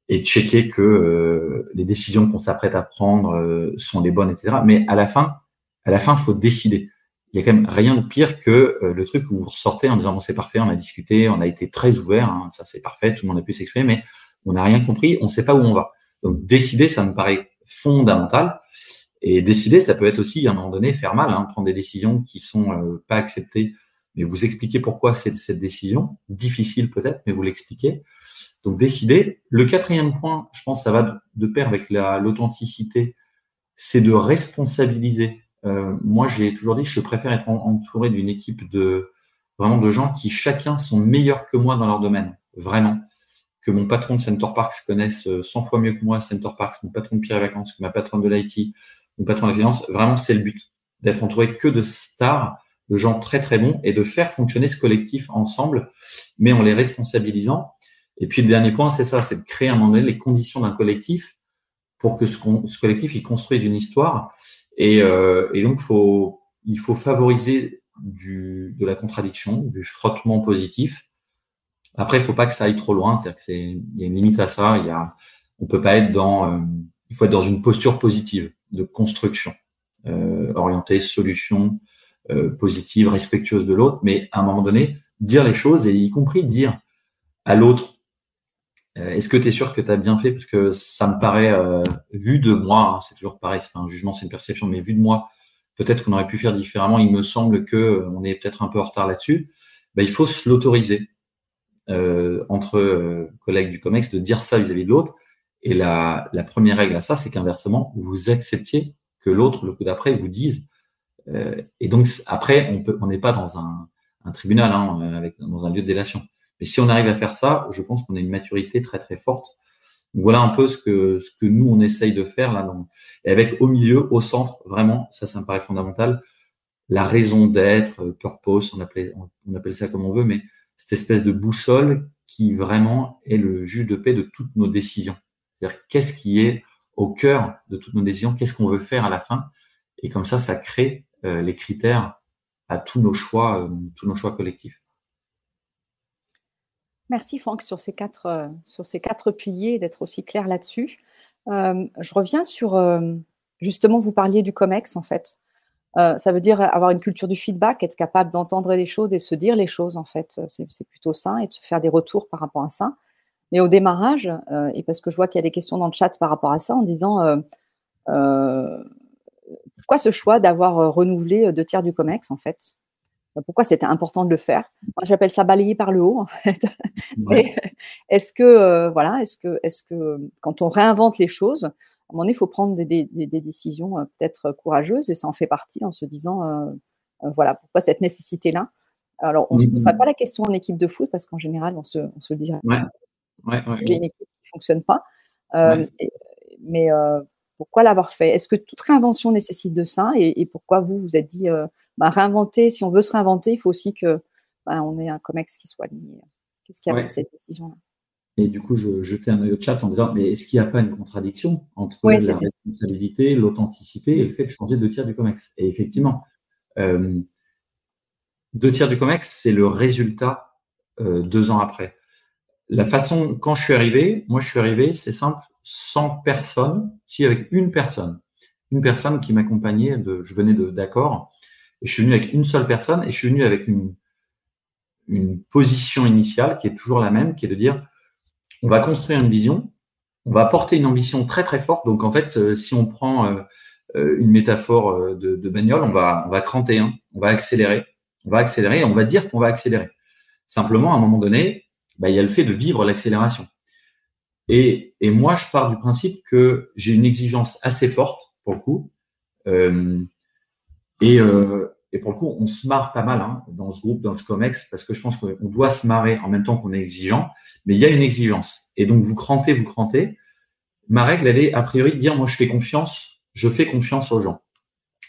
et checker que les décisions qu'on s'apprête à prendre sont les bonnes, etc. Mais à la fin, à la fin, faut décider il y a quand même rien de pire que euh, le truc où vous ressortez en disant bon c'est parfait, on a discuté, on a été très ouvert, hein, ça c'est parfait, tout le monde a pu s'exprimer, mais on n'a rien compris, on ne sait pas où on va. Donc décider, ça me paraît fondamental. Et décider, ça peut être aussi à un moment donné faire mal, hein, prendre des décisions qui sont euh, pas acceptées, mais vous expliquer pourquoi c'est cette décision, difficile peut-être, mais vous l'expliquez. Donc décider. Le quatrième point, je pense, ça va de pair avec l'authenticité, c'est de responsabiliser euh, moi, j'ai toujours dit je préfère être entouré d'une équipe de vraiment de gens qui chacun sont meilleurs que moi dans leur domaine, vraiment. Que mon patron de Center Parks connaisse 100 fois mieux que moi Center Parks, mon patron de Pierre Vacances, que ma patronne de l'IT, mon patron de finance. Vraiment, c'est le but d'être entouré que de stars, de gens très très bons et de faire fonctionner ce collectif ensemble, mais en les responsabilisant. Et puis le dernier point, c'est ça, c'est de créer à un moment donné les conditions d'un collectif pour que ce, collectif il construise une histoire et, euh, et donc, faut, il faut favoriser du, de la contradiction, du frottement positif. Après, il faut pas que ça aille trop loin. C'est-à-dire que il y a une limite à ça. Il y a, on peut pas être dans, euh, il faut être dans une posture positive de construction, euh, orientée solution euh, positive, respectueuse de l'autre. Mais à un moment donné, dire les choses et y compris dire à l'autre euh, est-ce que tu es sûr que tu as bien fait? Parce que ça me paraît, euh, vu de moi, hein, c'est toujours pareil, c'est pas un jugement, c'est une perception, mais vu de moi, peut-être qu'on aurait pu faire différemment. Il me semble que euh, on est peut-être un peu en retard là-dessus. Ben, il faut se l'autoriser entre collègues du COMEX de dire ça vis-à-vis de l'autre. Et la, la, première règle à ça, c'est qu'inversement, vous acceptiez que l'autre, le coup d'après, vous dise. et donc, après, on peut, on n'est pas dans un, un tribunal, hein, avec, dans un lieu de délation. Mais si on arrive à faire ça, je pense qu'on a une maturité très très forte. voilà un peu ce que ce que nous on essaye de faire là. Et avec au milieu, au centre, vraiment, ça, ça me paraît fondamental. La raison d'être, euh, purpose, on on appelle ça comme on veut, mais cette espèce de boussole qui vraiment est le juge de paix de toutes nos décisions. C'est-à-dire qu'est-ce qui est au cœur de toutes nos décisions, qu'est-ce qu'on veut faire à la fin, et comme ça, ça crée euh, les critères à tous nos choix, euh, tous nos choix collectifs. Merci Franck sur ces quatre, euh, sur ces quatre piliers, d'être aussi clair là-dessus. Je reviens sur, justement, vous parliez du COMEX en fait. ça veut dire avoir une culture du feedback, être capable d'entendre les choses et se dire les choses en fait. C'est plutôt ça et de se faire des retours par rapport à ça. Mais au démarrage, et parce que je vois qu'il y a des questions dans le chat par rapport à ça, en disant pourquoi ce choix d'avoir renouvelé deux tiers du COMEX en fait? Pourquoi c'était important de le faire? Moi, j'appelle ça balayer par le haut, en fait. Est-ce que, euh, voilà, est-ce que, est-ce que quand on réinvente les choses, à un moment donné, il faut prendre des, décisions euh, peut-être courageuses et ça en fait partie en se disant, euh, voilà, pourquoi cette nécessité-là? Alors, on ne se posera pas la question en équipe de foot parce qu'en général, on se, on se le dirait. Ouais. Ouais, J'ai une équipe qui ne fonctionne pas. mais pourquoi l'avoir fait? Est-ce que toute réinvention nécessite de ça? Et, pourquoi vous vous êtes dit bah, réinventer, si on veut se réinventer, il faut aussi que bah, on ait un COMEX qui soit aligné. Qu'est-ce qui a ouais. cette décision-là? Et du coup, je jetais un œil au chat en disant, mais est-ce qu'il n'y a pas une contradiction entre la responsabilité, l'authenticité et le fait de changer deux tiers du COMEX? Et effectivement, euh, deux tiers du COMEX, c'est le résultat euh, deux ans après. La façon, quand je suis arrivé, moi je suis arrivé, c'est simple, sans personne, si avec une personne, une personne qui m'accompagnait, de, je venais d'accord, et je suis venu avec une seule personne et je suis venu avec une, une position initiale qui est toujours la même, qui est de dire, on va construire une vision, on va porter une ambition très très forte. Donc en fait, euh, si on prend euh, euh, une métaphore de, de, bagnole, on va, on va cranter, hein, on va accélérer, on va accélérer, on va dire qu'on va accélérer. Simplement, à un moment donné, bah, il y a le fait de vivre l'accélération. Et, et, moi, je pars du principe que j'ai une exigence assez forte, pour le coup, euh, et, euh, et pour le coup, on se marre pas mal hein, dans ce groupe, dans le COMEX, parce que je pense qu'on doit se marrer en même temps qu'on est exigeant, mais il y a une exigence. Et donc, vous crantez, vous crantez. Ma règle, elle est a priori de dire, moi, je fais confiance, je fais confiance aux gens.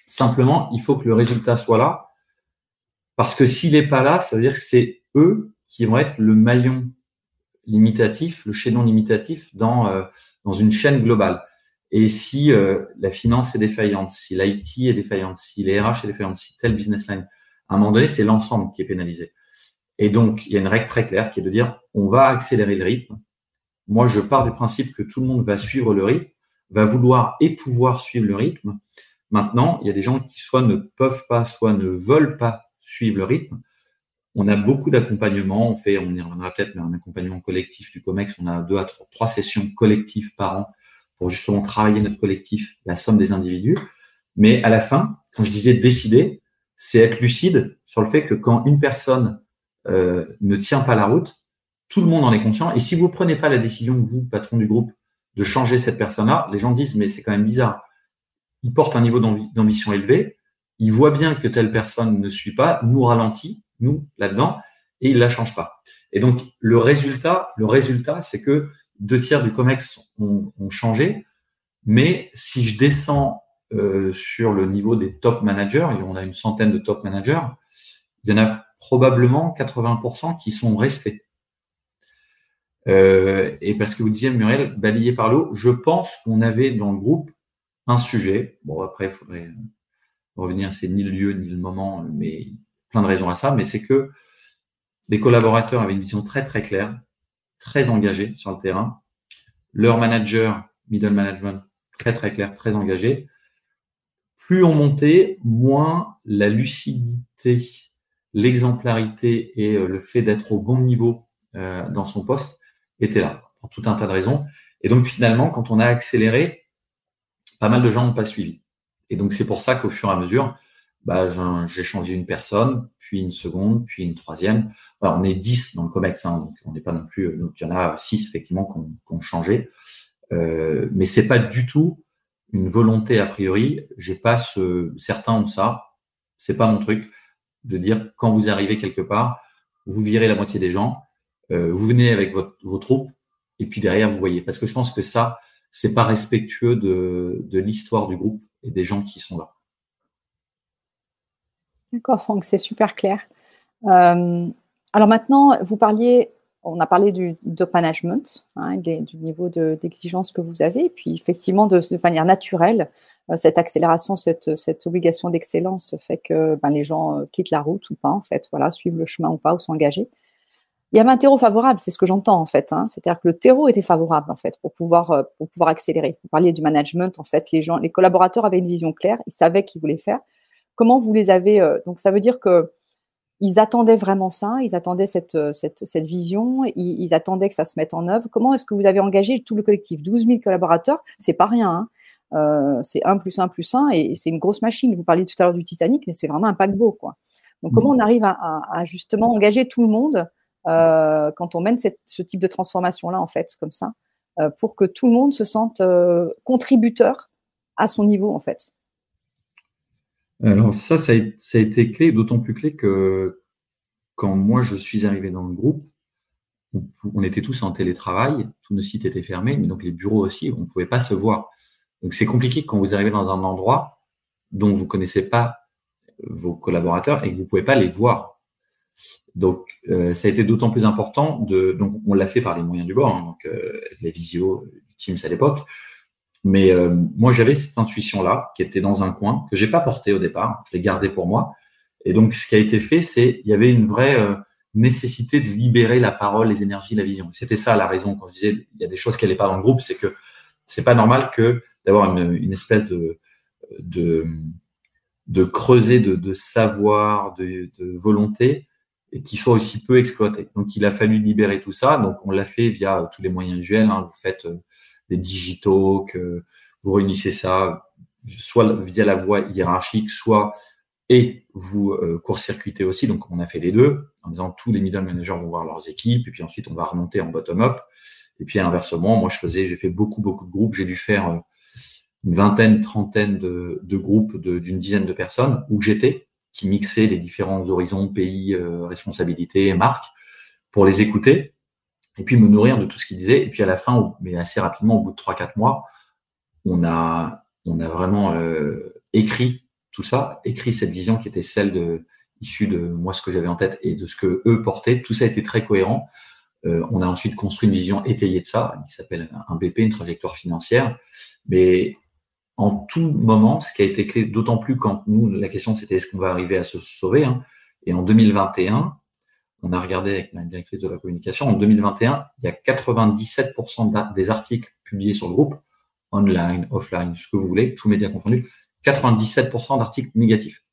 Simplement, il faut que le résultat soit là, parce que s'il n'est pas là, ça veut dire que c'est eux qui vont être le maillon limitatif, le chaînon limitatif dans, euh, dans une chaîne globale. Et si euh, la finance est défaillante, si l'IT est défaillante, si les RH est défaillante, si tel business line, à un moment donné, c'est l'ensemble qui est pénalisé. Et donc, il y a une règle très claire qui est de dire, on va accélérer le rythme. Moi, je pars du principe que tout le monde va suivre le rythme, va vouloir et pouvoir suivre le rythme. Maintenant, il y a des gens qui soit ne peuvent pas, soit ne veulent pas suivre le rythme. On a beaucoup d'accompagnement. On fait, on y reviendra peut-être, mais un accompagnement collectif du COMEX. On a deux à trois, trois sessions collectives par an pour justement travailler notre collectif, la somme des individus. Mais à la fin, quand je disais décider, c'est être lucide sur le fait que quand une personne euh, ne tient pas la route, tout le monde en est conscient. Et si vous prenez pas la décision, vous, patron du groupe, de changer cette personne-là, les gens disent, mais c'est quand même bizarre. Il porte un niveau d'ambition élevé, il voit bien que telle personne ne suit pas, nous ralentit, nous, là-dedans, et il la change pas. Et donc, le résultat, le résultat, c'est que deux tiers du COMEX ont, changé, mais si je descends euh, sur le niveau des top managers, et on a une centaine de top managers, il y en a probablement 80% qui sont restés. Euh, et parce que vous disiez, Muriel, balayé par l'eau, je pense qu'on avait dans le groupe un sujet. Bon, après, il faudrait revenir, c'est ni le lieu ni le moment, mais plein de raisons à ça, mais c'est que les collaborateurs avaient une vision très très claire, très engagée sur le terrain. Leur manager, middle management, très très clair, très engagé. Plus on montait, moins la lucidité, l'exemplarité et euh, le fait d'être au bon niveau euh, dans son poste était là, pour tout un tas de raisons. Et donc finalement, quand on a accéléré, pas mal de gens n'ont pas suivi. Et donc c'est pour ça qu'au fur et à mesure, bah, j'ai changé une personne, puis une seconde, puis une troisième. on est dix dans le COMEX, hein, donc on n'est pas non plus. Donc il y en a six effectivement qui ont, changé, euh, mais c'est pas du tout une volonté a priori. J'ai pas ce. Certains ont ça. C'est pas mon truc de dire quand vous arrivez quelque part, vous virez la moitié des gens, euh, vous venez avec votre, vos troupes et puis derrière vous voyez. Parce que je pense que ça, c'est pas respectueux de, de l'histoire du groupe et des gens qui sont là. D'accord, Franck, c'est super clair. Euh, alors maintenant, vous parliez, on a parlé du management, hein, du niveau d'exigence que vous avez, et puis effectivement, de, manière naturelle, euh, cette accélération, cette, cette obligation d'excellence fait que ben, les gens euh, quittent la route ou pas, en fait, voilà, suivent le chemin ou pas, ou s'engager. Il y avait un terreau favorable, c'est ce que j'entends en fait. Hein. C'est-à-dire que le terreau était favorable en fait pour pouvoir pour pouvoir accélérer. Vous parliez du management, en fait, les gens, les collaborateurs avaient une vision claire, ils savaient qu'ils voulaient faire. Comment vous les avez euh, Donc ça veut dire que ils attendaient vraiment ça, ils attendaient cette, euh, cette, cette vision, ils, attendaient que ça se mette en œuvre. Comment est-ce que vous avez engagé tout le collectif? 12 000 collaborateurs, c'est pas rien. Hein. Euh, c'est 1 plus 1 plus 1 et c'est une grosse machine. Vous parliez tout à l'heure du Titanic, mais c'est vraiment un paquebot. Quoi. Donc, comment mmh. on arrive à, justement engager tout le monde quand on mène ce type de transformation-là, en fait, comme ça, pour que tout le monde se sente contributeur à son niveau, en fait? Alors ça, ça a, été clé, d'autant plus clé que quand moi je suis arrivé dans le groupe, on, était tous en télétravail, tous nos sites étaient fermés, mais donc les bureaux aussi, on ne pouvait pas se voir. Donc c'est compliqué quand vous arrivez dans un endroit dont vous connaissez pas vos collaborateurs et que vous pouvez pas les voir. Donc euh, ça a été d'autant plus important de donc on l'a fait par les moyens du bord, hein, donc euh, les visios, Teams à l'époque, mais euh, moi, j'avais cette intuition-là qui était dans un coin que j'ai pas portée au départ. Je l'ai gardée pour moi. Et donc, ce qui a été fait, c'est il y avait une vraie euh, nécessité de libérer la parole, les énergies, la vision. C'était ça la raison quand je disais il y a des choses qui n'allaient pas dans le groupe, c'est que c'est pas normal que d'avoir une, une, espèce de de, de creuser de, de savoir, de, de volonté et qui soit aussi peu exploité. Donc, il a fallu libérer tout ça. Donc, on l'a fait via tous les moyens usuels. Hein. Vous faites euh, des digitaux, que vous réunissez ça soit via la voie hiérarchique, soit et vous euh, court-circuitez aussi. Donc, on a fait les deux en disant tous les middle managers vont voir leurs équipes et puis ensuite on va remonter en bottom-up. Et puis inversement, moi je faisais, j'ai fait beaucoup beaucoup de groupes. J'ai dû faire euh, une vingtaine, trentaine de, de groupes d'une dizaine de personnes où j'étais, qui mixaient les différents horizons, pays, euh, responsabilités, marques, pour les écouter et puis me nourrir de tout ce qu'il disait. Et puis à la fin, mais assez rapidement, au bout de 3-4 mois, on a, vraiment euh, écrit tout ça, écrit cette vision qui était celle issue de moi ce que j'avais en tête et de ce que eux portaient. Tout ça été très cohérent. Euh, on a ensuite construit une vision étayée de ça, qui s'appelle un BP, une trajectoire financière. Mais en tout moment, ce qui a été clé, d'autant plus quand nous, la question c'était est-ce qu'on va arriver à se sauver. Hein. Et en 2021, on a regardé avec ma directrice de la communication, en 2021, il y a 97% des articles publiés sur le groupe, online, offline, ce que vous voulez, tous médias confondus, 97% d'articles négatifs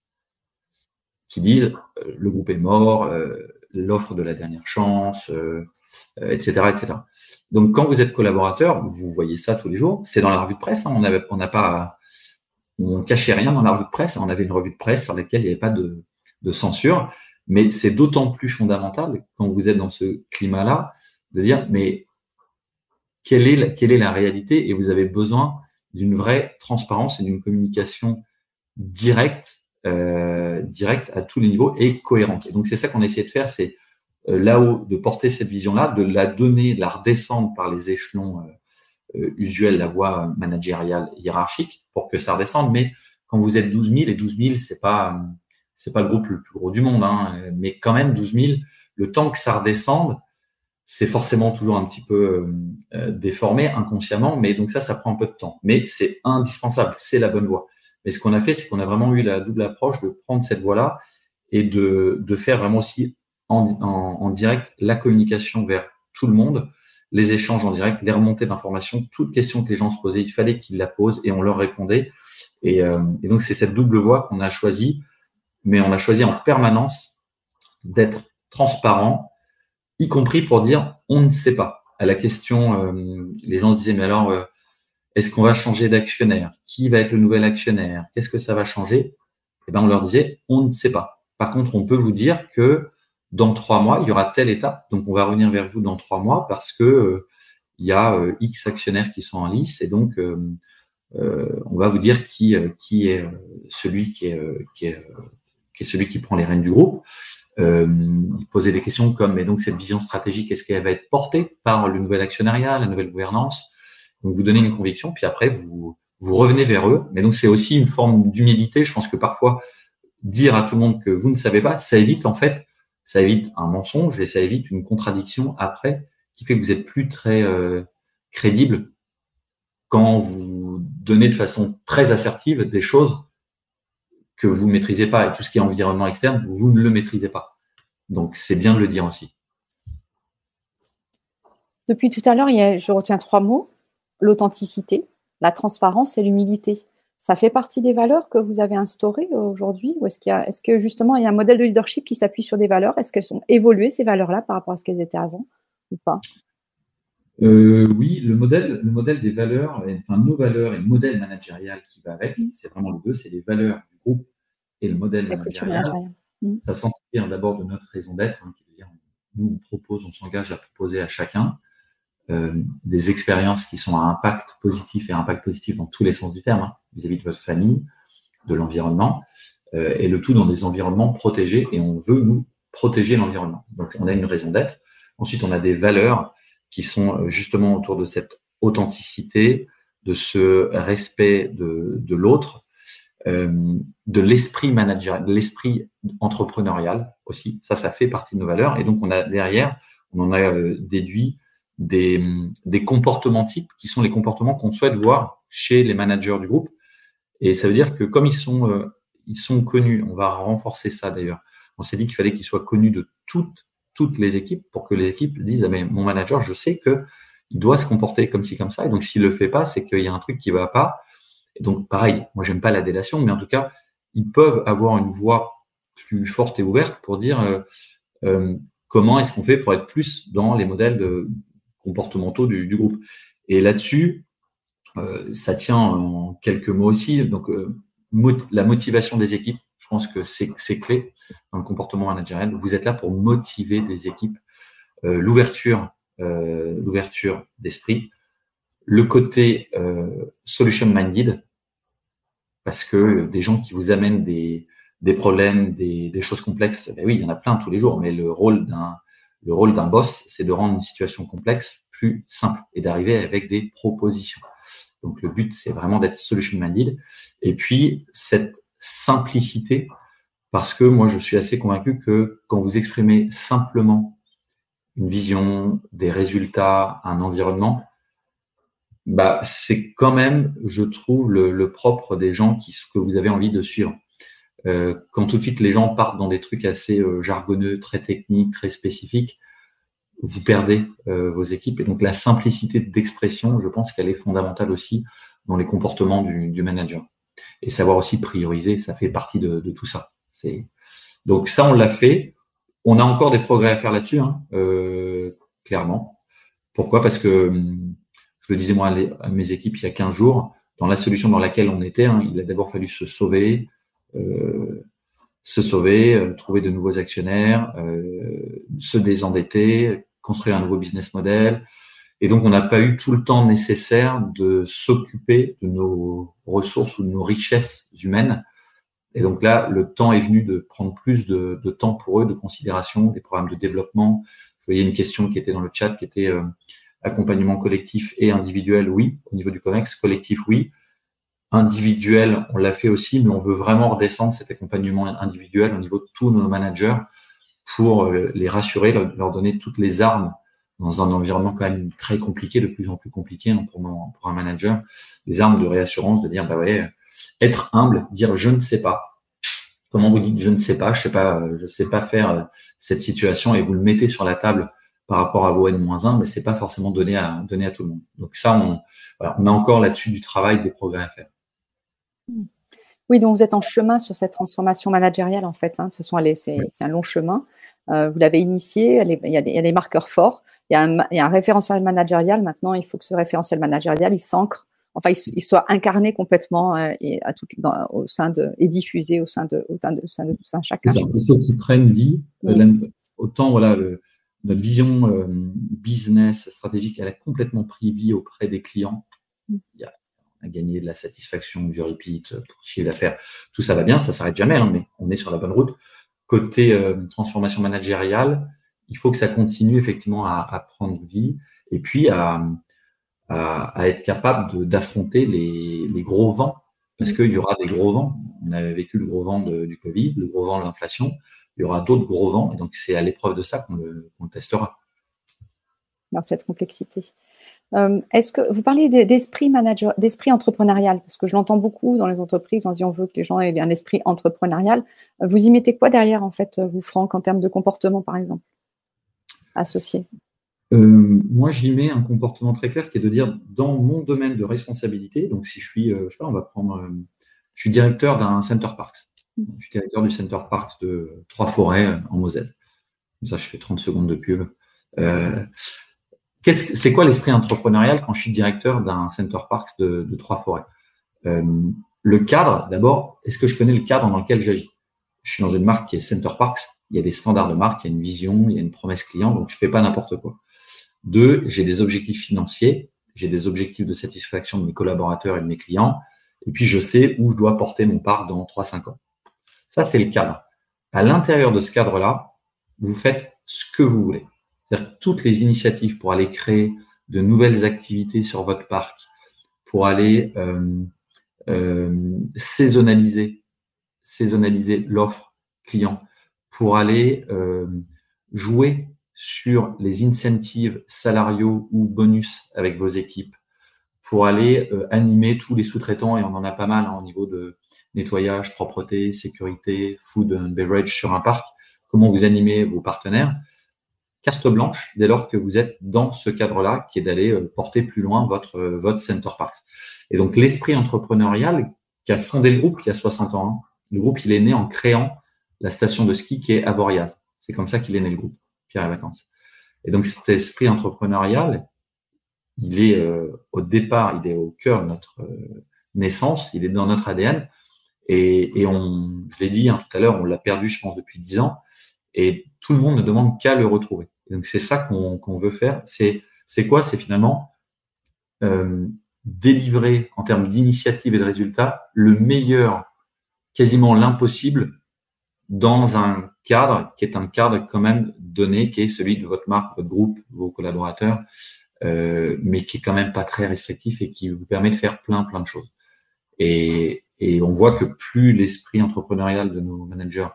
qui disent euh, le groupe est mort, euh, l'offre de la dernière chance, etc., euh, etc. Donc, quand vous êtes collaborateur, vous voyez ça tous les jours. C'est dans la revue de presse. Hein. on n'a pas, on cachait rien dans la revue de presse. On avait une revue de presse sur laquelle il n'y avait pas de censure. Mais c'est d'autant plus fondamental quand vous êtes dans ce climat-là de dire, mais quelle est la, quelle est la réalité? Et vous avez besoin d'une vraie transparence et d'une communication directe, euh, directe à tous les niveaux et cohérente. Et donc c'est ça qu'on a essayé de faire, c'est euh, là-haut de porter cette vision-là, de la donner, de la redescendre par les échelons euh, euh, usuels, la voie managériale hiérarchique, pour que ça redescende. Mais quand vous êtes 12 000, et 12 000, c'est pas c'est pas le groupe le plus gros du monde, hein, mais quand même 12 000, le temps que ça redescende, c'est forcément toujours un petit peu déformé inconsciemment, mais donc ça, ça prend un peu de temps. Mais c'est indispensable, c'est la bonne voie. Mais ce qu'on a fait, c'est qu'on a vraiment eu la double approche de prendre cette voie-là et de, de faire vraiment aussi en, direct la communication vers tout le monde, les échanges en direct, les remontées d'informations, toutes questions que les gens se posaient, il fallait qu'ils la posent et on leur répondait. Et, euh, et donc c'est cette double voie qu'on a choisi, mais on a choisi en permanence d'être transparent, y compris pour dire on ne sait pas. À la question, euh, les gens se disaient mais alors euh, est-ce qu'on va changer d'actionnaire? Qui va être le nouvel actionnaire? Qu'est-ce que ça va changer? Eh ben on leur disait on ne sait pas. Par contre, on peut vous dire que dans trois mois, il y aura telle étape. Donc, on va revenir vers vous dans trois mois parce que euh, il y a euh, X actionnaires qui sont en lice et donc euh, on va vous dire qui qui est celui qui est qui est qui est celui qui prend les rênes du groupe. poser des questions comme mais donc cette vision stratégique est-ce qu'elle va être portée par le nouvel actionnariat, la nouvelle gouvernance? Donc vous donnez une conviction puis après vous vous revenez vers eux. Mais donc c'est aussi une forme d'humilité. Je pense que parfois dire à tout le monde que vous ne savez pas, ça évite en fait ça évite un mensonge et ça évite une contradiction après qui fait que vous êtes plus très euh, crédible quand vous donnez de façon très assertive des choses que vous ne maîtrisez pas et tout ce qui est environnement externe, vous ne le maîtrisez pas. Donc c'est bien de le dire aussi. Depuis tout à l'heure, je retiens trois mots l'authenticité, la transparence et l'humilité. Ça fait partie des valeurs que vous avez instaurées aujourd'hui Ou est-ce qu'il a, est-ce que justement il y a un modèle de leadership qui s'appuie sur des valeurs? Est-ce qu'elles sont évoluées ces valeurs-là par rapport à ce qu'elles étaient avant ou pas? Euh, oui, le modèle, le modèle des valeurs, enfin nos valeurs et le modèle managérial qui va avec, mmh. c'est vraiment le deux, c'est les valeurs du groupe et le modèle managérial. Mmh. Ça s'inspire d'abord de notre raison d'être, hein, qui veut dire nous on propose, on s'engage à proposer à chacun euh, des expériences qui sont à impact positif et à impact positif dans tous les sens du terme, hein, vis-à-vis de votre famille, de l'environnement, euh, et le tout dans des environnements protégés, et on veut nous protéger l'environnement. Donc on a une raison d'être. Ensuite, on a des valeurs qui sont euh, justement autour de cette authenticité, de ce respect de, de l'autre, euh, de l'esprit manager, de l'esprit entrepreneurial aussi. Ça, ça fait partie de nos valeurs. Et donc, on a derrière, on en a euh, déduit des, des comportements types qui sont les comportements qu'on souhaite voir chez les managers du groupe. Et ça veut dire que comme ils sont, ils sont connus, on va renforcer ça d'ailleurs. On s'est dit qu'il fallait qu'ils soient connus de toutes, toutes les équipes pour que les équipes disent ah ben, mon manager, je sais que il doit se comporter comme ci comme ça. Et donc s'il le fait pas, c'est qu'il y a un truc qui va pas. Donc pareil, moi j'aime pas la délation, mais en tout cas ils peuvent avoir une voix plus forte et ouverte pour dire euh, euh, comment est-ce qu'on fait pour être plus dans les modèles de, comportementaux du, groupe. Et là-dessus, euh, ça tient en quelques mots aussi. Donc, la motivation des équipes, je pense que c'est clé dans le comportement managérial. Vous êtes là pour motiver des équipes. Euh, l'ouverture, l'ouverture d'esprit, le côté solution minded, parce que des gens qui vous amènent des, des problèmes, des, des choses complexes, ben oui, il y en a plein tous les jours, mais le rôle d'un le rôle d'un boss, c'est de rendre une situation complexe plus simple et d'arriver avec des propositions. Donc le but, c'est vraiment d'être solution minded. Et puis cette simplicité, parce que moi, je suis assez convaincu que quand vous exprimez simplement une vision, des résultats, un environnement, bah, c'est quand même, je trouve, le, propre des gens qui, que vous avez envie de suivre. Euh, quand tout de suite les gens partent dans des trucs assez euh, jargonneux, très techniques, très spécifiques, vous perdez euh, vos équipes. Et donc la simplicité d'expression, je pense qu'elle est fondamentale aussi dans les comportements du, du, manager. Et savoir aussi prioriser, ça fait partie de, tout ça. Donc ça, on l'a fait. On a encore des progrès à faire là-dessus, hein, euh, clairement. Pourquoi? Parce que, hum, je le disais moi à mes équipes il y a 15 jours, dans la solution dans laquelle on était, hein, il a d'abord fallu se sauver, euh, se sauver, euh, trouver de nouveaux actionnaires, se désendetter, construire un nouveau business model. Et donc, on n'a pas eu tout le temps nécessaire de s'occuper de nos ressources ou de nos richesses humaines et donc là, le temps est venu de prendre plus de, temps pour eux, de considération, des programmes de développement. Je voyais une question qui était dans le chat, qui était euh, accompagnement collectif et individuel, oui. Au niveau du COMEX, collectif, oui. Individuel, on l'a fait aussi, mais on veut vraiment redescendre cet accompagnement individuel au niveau de tous nos managers pour euh, les rassurer, leur donner toutes les armes dans un environnement quand même très compliqué, de plus en plus compliqué hein, pour, pour un manager, les armes de réassurance, de dire, bah ouais, être humble, dire je ne sais pas. Comment vous dites je ne sais pas, je sais pas, euh, je sais pas faire euh, cette situation et vous le mettez sur la table par rapport à vos N-1, mais c'est pas forcément donné à, à tout le monde. Donc ça, on, on a encore là-dessus du travail, des progrès à faire. Oui, donc vous êtes en chemin sur cette transformation managériale en fait. Hein. De toute façon, c'est un long chemin. Euh, vous l'avez initié, il, y a des, marqueurs forts. Il y, a un, il y, a un, référentiel managérial. Maintenant, il faut que ce référentiel managérial, il s'ancre enfin, il, soit incarné complètement euh, et à tout, au sein de, et diffusé au sein de, au sein de, au sein de tout ça, chacun. Il faut qu'ils prennent vie. Euh, autant, voilà, notre vision euh, business stratégique, elle a complètement pris vie auprès des clients. Mm. Il y a, on a gagné de la satisfaction, du repeat, pour chiffre d'affaires. Tout ça va bien, ça s'arrête jamais, hein, mais on est sur la bonne route. Côté transformation managériale, il faut que ça continue effectivement à, à prendre vie et puis à, à, être capable d'affronter les, les, gros vents, parce qu'il y aura des gros vents. On avait vécu le gros vent de, du Covid, le gros vent de l'inflation. Il y aura d'autres gros vents, et donc c'est à l'épreuve de ça qu'on le, testera. Dans cette complexité. Euh, Est-ce que vous parlez d'esprit manager, d'esprit entrepreneurial? Parce que je l'entends beaucoup dans les entreprises. On dit on veut que les gens aient un esprit entrepreneurial. Vous y mettez quoi derrière, en fait, vous, Franck, en termes de comportement, par exemple, associé euh, moi, j'y mets un comportement très clair qui est de dire dans mon domaine de responsabilité, donc si je suis, euh, je sais pas, on va prendre, euh, je suis directeur d'un Center Parks. Je suis directeur du Center Parks de Trois-Forêts en Moselle. Comme ça, je fais 30 secondes de pub. c'est quoi l'esprit entrepreneurial quand je suis directeur d'un Center Parks de, de Trois-Forêts Le cadre, d'abord, est-ce que je connais le cadre dans lequel j'agis? Je suis dans une marque qui est Center Parks. Il y a des standards de marque, il y a une vision, il y a une promesse client, donc je fais pas n'importe quoi. Deux, j'ai des objectifs financiers, j'ai des objectifs de satisfaction de mes collaborateurs et de mes clients, et puis je sais où je dois porter mon parc dans 3-5 ans. Ça, c'est le cadre. À l'intérieur de ce cadre-là, vous faites ce que vous voulez. C'est-à-dire toutes les initiatives pour aller créer de nouvelles activités sur votre parc, pour aller euh, euh, saisonnaliser, saisonnaliser l'offre client, pour aller euh, jouer sur les incentives salariaux ou bonus avec vos équipes pour aller euh, animer tous les sous-traitants, et on en a pas mal hein, au niveau de nettoyage, propreté, sécurité, food and beverage sur un parc, comment vous animez vos partenaires? Carte blanche dès lors que vous êtes dans ce cadre-là, qui est d'aller euh, porter plus loin votre, votre Center Parks. Et donc l'esprit entrepreneurial qui a fondé le groupe il y a 60 ans, hein, le groupe il est né en créant la station de ski qui est Avoriaz. C'est comme ça qu'il est né le groupe. Pierre et Vacances. Et donc cet esprit entrepreneurial, il est euh, au départ, il est au cœur de notre euh, naissance, il est dans notre ADN. Et, et on, je l'ai dit hein, tout à l'heure, on l'a perdu, je pense, depuis dix ans. Et tout le monde ne demande qu'à le retrouver. donc c'est ça qu'on veut faire. C'est c'est quoi? C'est finalement euh, délivrer en termes d'initiative et de résultats le meilleur, quasiment l'impossible, dans un cadre qui est un cadre quand même donné, qui est celui de votre marque, votre groupe, vos collaborateurs, euh, mais qui est quand même pas très restrictif et qui vous permet de faire plein plein de choses. Et, et on voit que plus l'esprit entrepreneurial de nos managers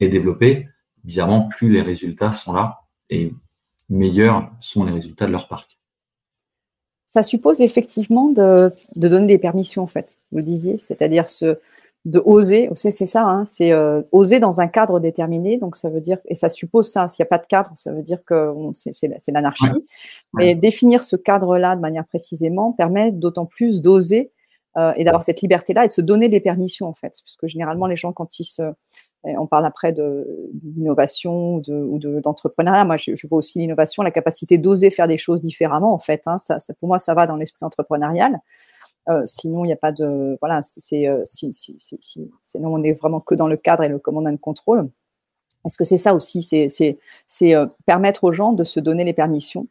est développé, bizarrement, plus les résultats sont là. Et meilleurs sont les résultats de leur parc. Ça suppose effectivement de, donner des permissions, en fait, vous le disiez, c'est-à-dire ce, de oser, c'est ça, hein, c'est euh, oser dans un cadre déterminé, donc ça veut dire, et ça suppose ça, s'il n'y a pas de cadre, ça veut dire que c'est l'anarchie, mais définir ce cadre-là de manière précisément permet d'autant plus d'oser euh, et d'avoir cette liberté-là et de se donner des permissions, en fait, parce que généralement, les gens, quand ils se, on parle après d'innovation ou d'entrepreneuriat. Moi, je, vois aussi l'innovation, la capacité d'oser faire des choses différemment, en fait. Hein. Ça, pour moi, ça va dans l'esprit entrepreneurial. Euh, sinon, il n'y a pas de. Voilà, c'est, euh, si, sinon, on est vraiment que dans le cadre et le command and control. Est-ce que c'est ça aussi? C'est euh, permettre aux gens de se donner les permissions,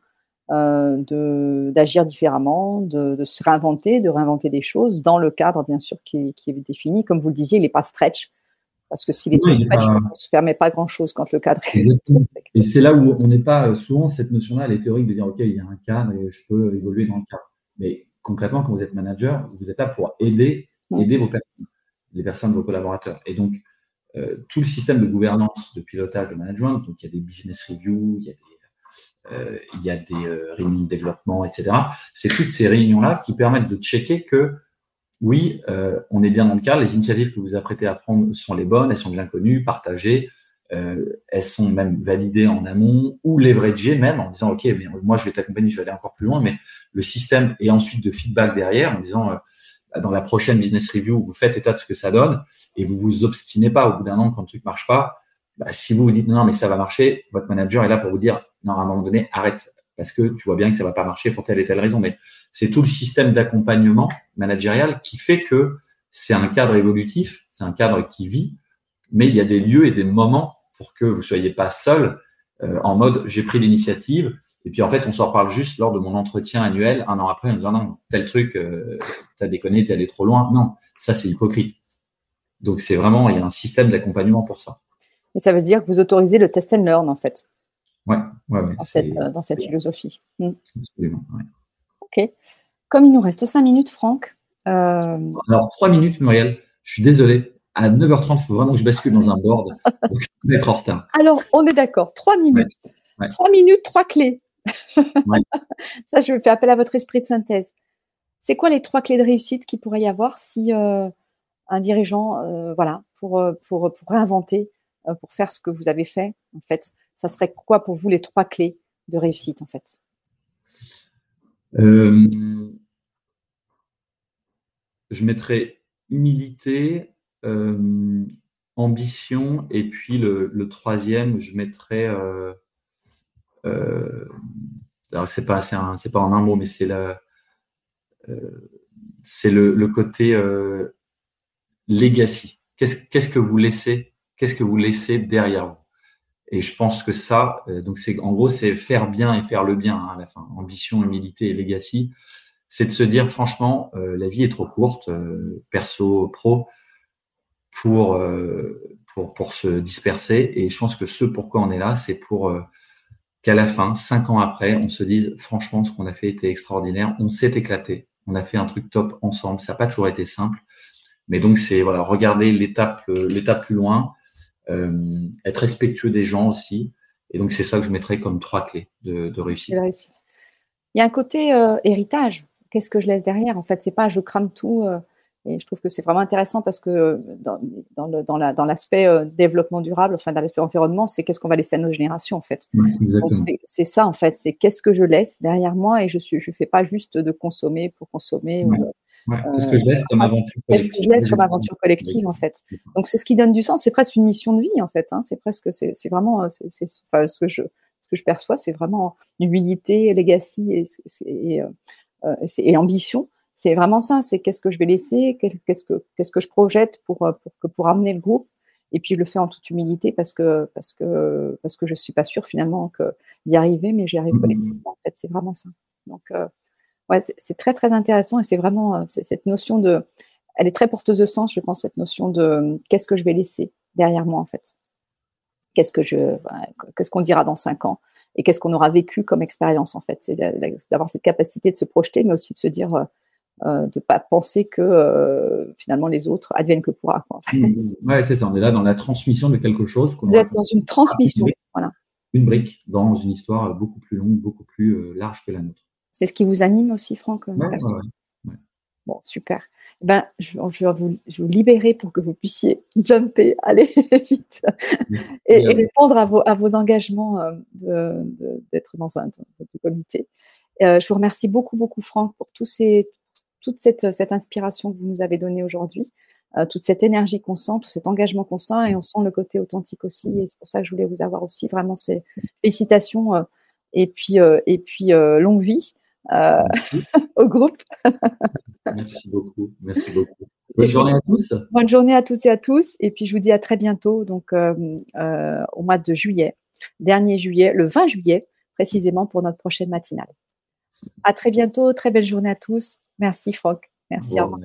d'agir différemment, de, se réinventer, de réinventer des choses dans le cadre, bien sûr, qui, qui est défini. Comme vous le disiez, il n'est pas stretch. Parce que si les trucs ne se permet pas grand-chose quand le cadre est. Et c'est là où on n'est pas souvent cette notion-là, elle est théorique de dire, OK, il y a un cadre et je peux évoluer dans le cadre. Mais concrètement, quand vous êtes manager, vous êtes là pour aider, aider vos personnes, les personnes, vos collaborateurs. Et donc, euh, tout le système de gouvernance, de pilotage, de management, donc il y a des business reviews, il y a des, euh, il y a des euh, réunions de développement, etc. C'est toutes ces réunions-là qui permettent de checker que oui, euh, on est bien dans le cadre, les initiatives que vous apprêtez à prendre sont les bonnes, elles sont bien connues, partagées, euh, elles sont même validées en amont ou leveragées même en disant, OK, mais moi je vais t'accompagner, je vais aller encore plus loin, mais le système est ensuite de feedback derrière en disant, euh, bah, dans la prochaine business review, vous faites état de ce que ça donne et vous vous obstinez pas au bout d'un an quand le truc marche pas. Bah, si vous vous dites non, mais ça va marcher, votre manager est là pour vous dire, non, à un moment donné, arrête, parce que tu vois bien que ça va pas marcher pour telle et telle raison. Mais c'est tout le système d'accompagnement managérial qui fait que c'est un cadre évolutif, c'est un cadre qui vit, mais il y a des lieux et des moments pour que vous soyez pas seul euh, en mode j'ai pris l'initiative et puis en fait on s'en reparle juste lors de mon entretien annuel un an après en disant non tel truc euh, t'as déconné t'es allé trop loin non ça c'est hypocrite donc c'est vraiment il y a un système d'accompagnement pour ça et ça veut dire que vous autorisez le test and learn en fait Ouais, ouais, dans, cette, dans, cette, philosophie. Hmm. Absolument, Ok. Comme il nous reste cinq minutes, Franck. Euh, Alors, trois minutes, Muriel. Je suis désolé. À 9h30, il faut vraiment que je bascule dans un board. donc, je vais être en retard. Alors, on est d'accord. Trois minutes. Trois minutes, trois clés. Ça, je fais appel à votre esprit de synthèse. C'est quoi les trois clés de réussite qu'il pourrait y avoir si euh, un dirigeant, euh, voilà, pour, pour, pour réinventer, pour faire ce que vous avez fait, en fait, ça serait quoi pour vous les trois clés de réussite en fait? Euh, Je mettrais humilité, euh, ambition, et puis le, troisième, je mettrais. Euh, alors c'est pas c'est pas en un mot, mais c'est la c'est le, le, côté legacy. Qu'est-ce que vous laissez Qu'est-ce que vous laissez derrière vous? Et je pense que ça, euh, donc c'est en gros, c'est faire bien et faire le bien hein. Ambition, humilité et legacy, c'est de se dire franchement, euh, la vie est trop courte, euh, perso, pro, pour, pour pour se disperser. Et je pense que ce pourquoi on est là, c'est pour qu'à la fin, cinq ans après, on se dise franchement, ce qu'on a fait était extraordinaire, on s'est éclaté, on a fait un truc top ensemble. Ça n'a pas toujours été simple, mais donc c'est voilà, regarder l'étape l'étape plus loin euh, être respectueux des gens aussi. Et donc, c'est ça que je mettrais comme trois clés de, réussite. Il y a un côté euh, héritage. Qu'est-ce que je laisse derrière? En fait, c'est pas je crame tout. Euh, et je trouve que c'est vraiment intéressant parce que dans, dans, l'aspect développement durable, enfin dans l'aspect environnement, c'est qu'est-ce qu'on va laisser à nos générations en fait. c'est ça en fait, c'est qu'est-ce que je laisse derrière moi et je ne je fais pas juste de consommer pour consommer. Qu'est-ce que je laisse comme aventure collective Qu'est-ce que je laisse comme aventure collective en fait Donc c'est ce qui donne du sens. C'est presque une mission de vie en fait. Hein. C'est presque, c'est vraiment, c'est enfin, ce que je ce que je perçois, c'est vraiment humilité, legacy et, et, euh, et ambition. C'est vraiment ça. C'est qu'est-ce que je vais laisser, qu'est-ce que qu'est-ce que je projette pour pour pour amener le groupe. Et puis je le fais en toute humilité parce que parce que parce que je suis pas sûre finalement que d'y arriver, mais j'y arrive mmh. collectivement. En fait, c'est vraiment ça. Donc euh, ouais, c'est très très intéressant et c'est vraiment euh, cette notion de, elle est très porteuse de sens, je pense, cette notion de qu'est-ce que je vais laisser derrière moi en fait. Qu'est-ce que je, qu'est-ce qu'on dira dans cinq ans et qu'est-ce qu'on aura vécu comme expérience en fait. C'est d'avoir cette capacité de se projeter, mais aussi de se dire, euh, euh de pas penser que euh, finalement les autres adviennent que pourra. Quoi. Mmh, mmh. ouais, c'est ça. On est là dans la transmission de quelque chose. Vous êtes dans une transmission, voilà. une brique dans une histoire beaucoup plus longue, beaucoup plus large que la nôtre. C'est ce qui vous anime aussi, Franck Bon, super. Eh ben, je, vais vous, libérer pour que vous puissiez jumper, aller vite et, répondre à vos, engagements d'être dans un comité. je vous remercie beaucoup, beaucoup, Franck, pour tous ces, toute cette, cette inspiration que vous nous avez donnée aujourd'hui. Euh, toute cette énergie qu'on sent, tout cet engagement qu'on sent, et on sent le côté authentique aussi. Et c'est pour ça que je voulais vous avoir aussi vraiment ces félicitations euh, et puis, euh, et puis longue vie au groupe. Merci beaucoup. Merci beaucoup. Bonne journée à tous. Bonne journée à toutes et à tous. Et puis je vous dis à très bientôt, donc au mois de juillet, dernier juillet, le 20 juillet, précisément pour notre prochaine matinale. À très bientôt. Très belle journée à tous. Merci Franck. Merci. Au revoir.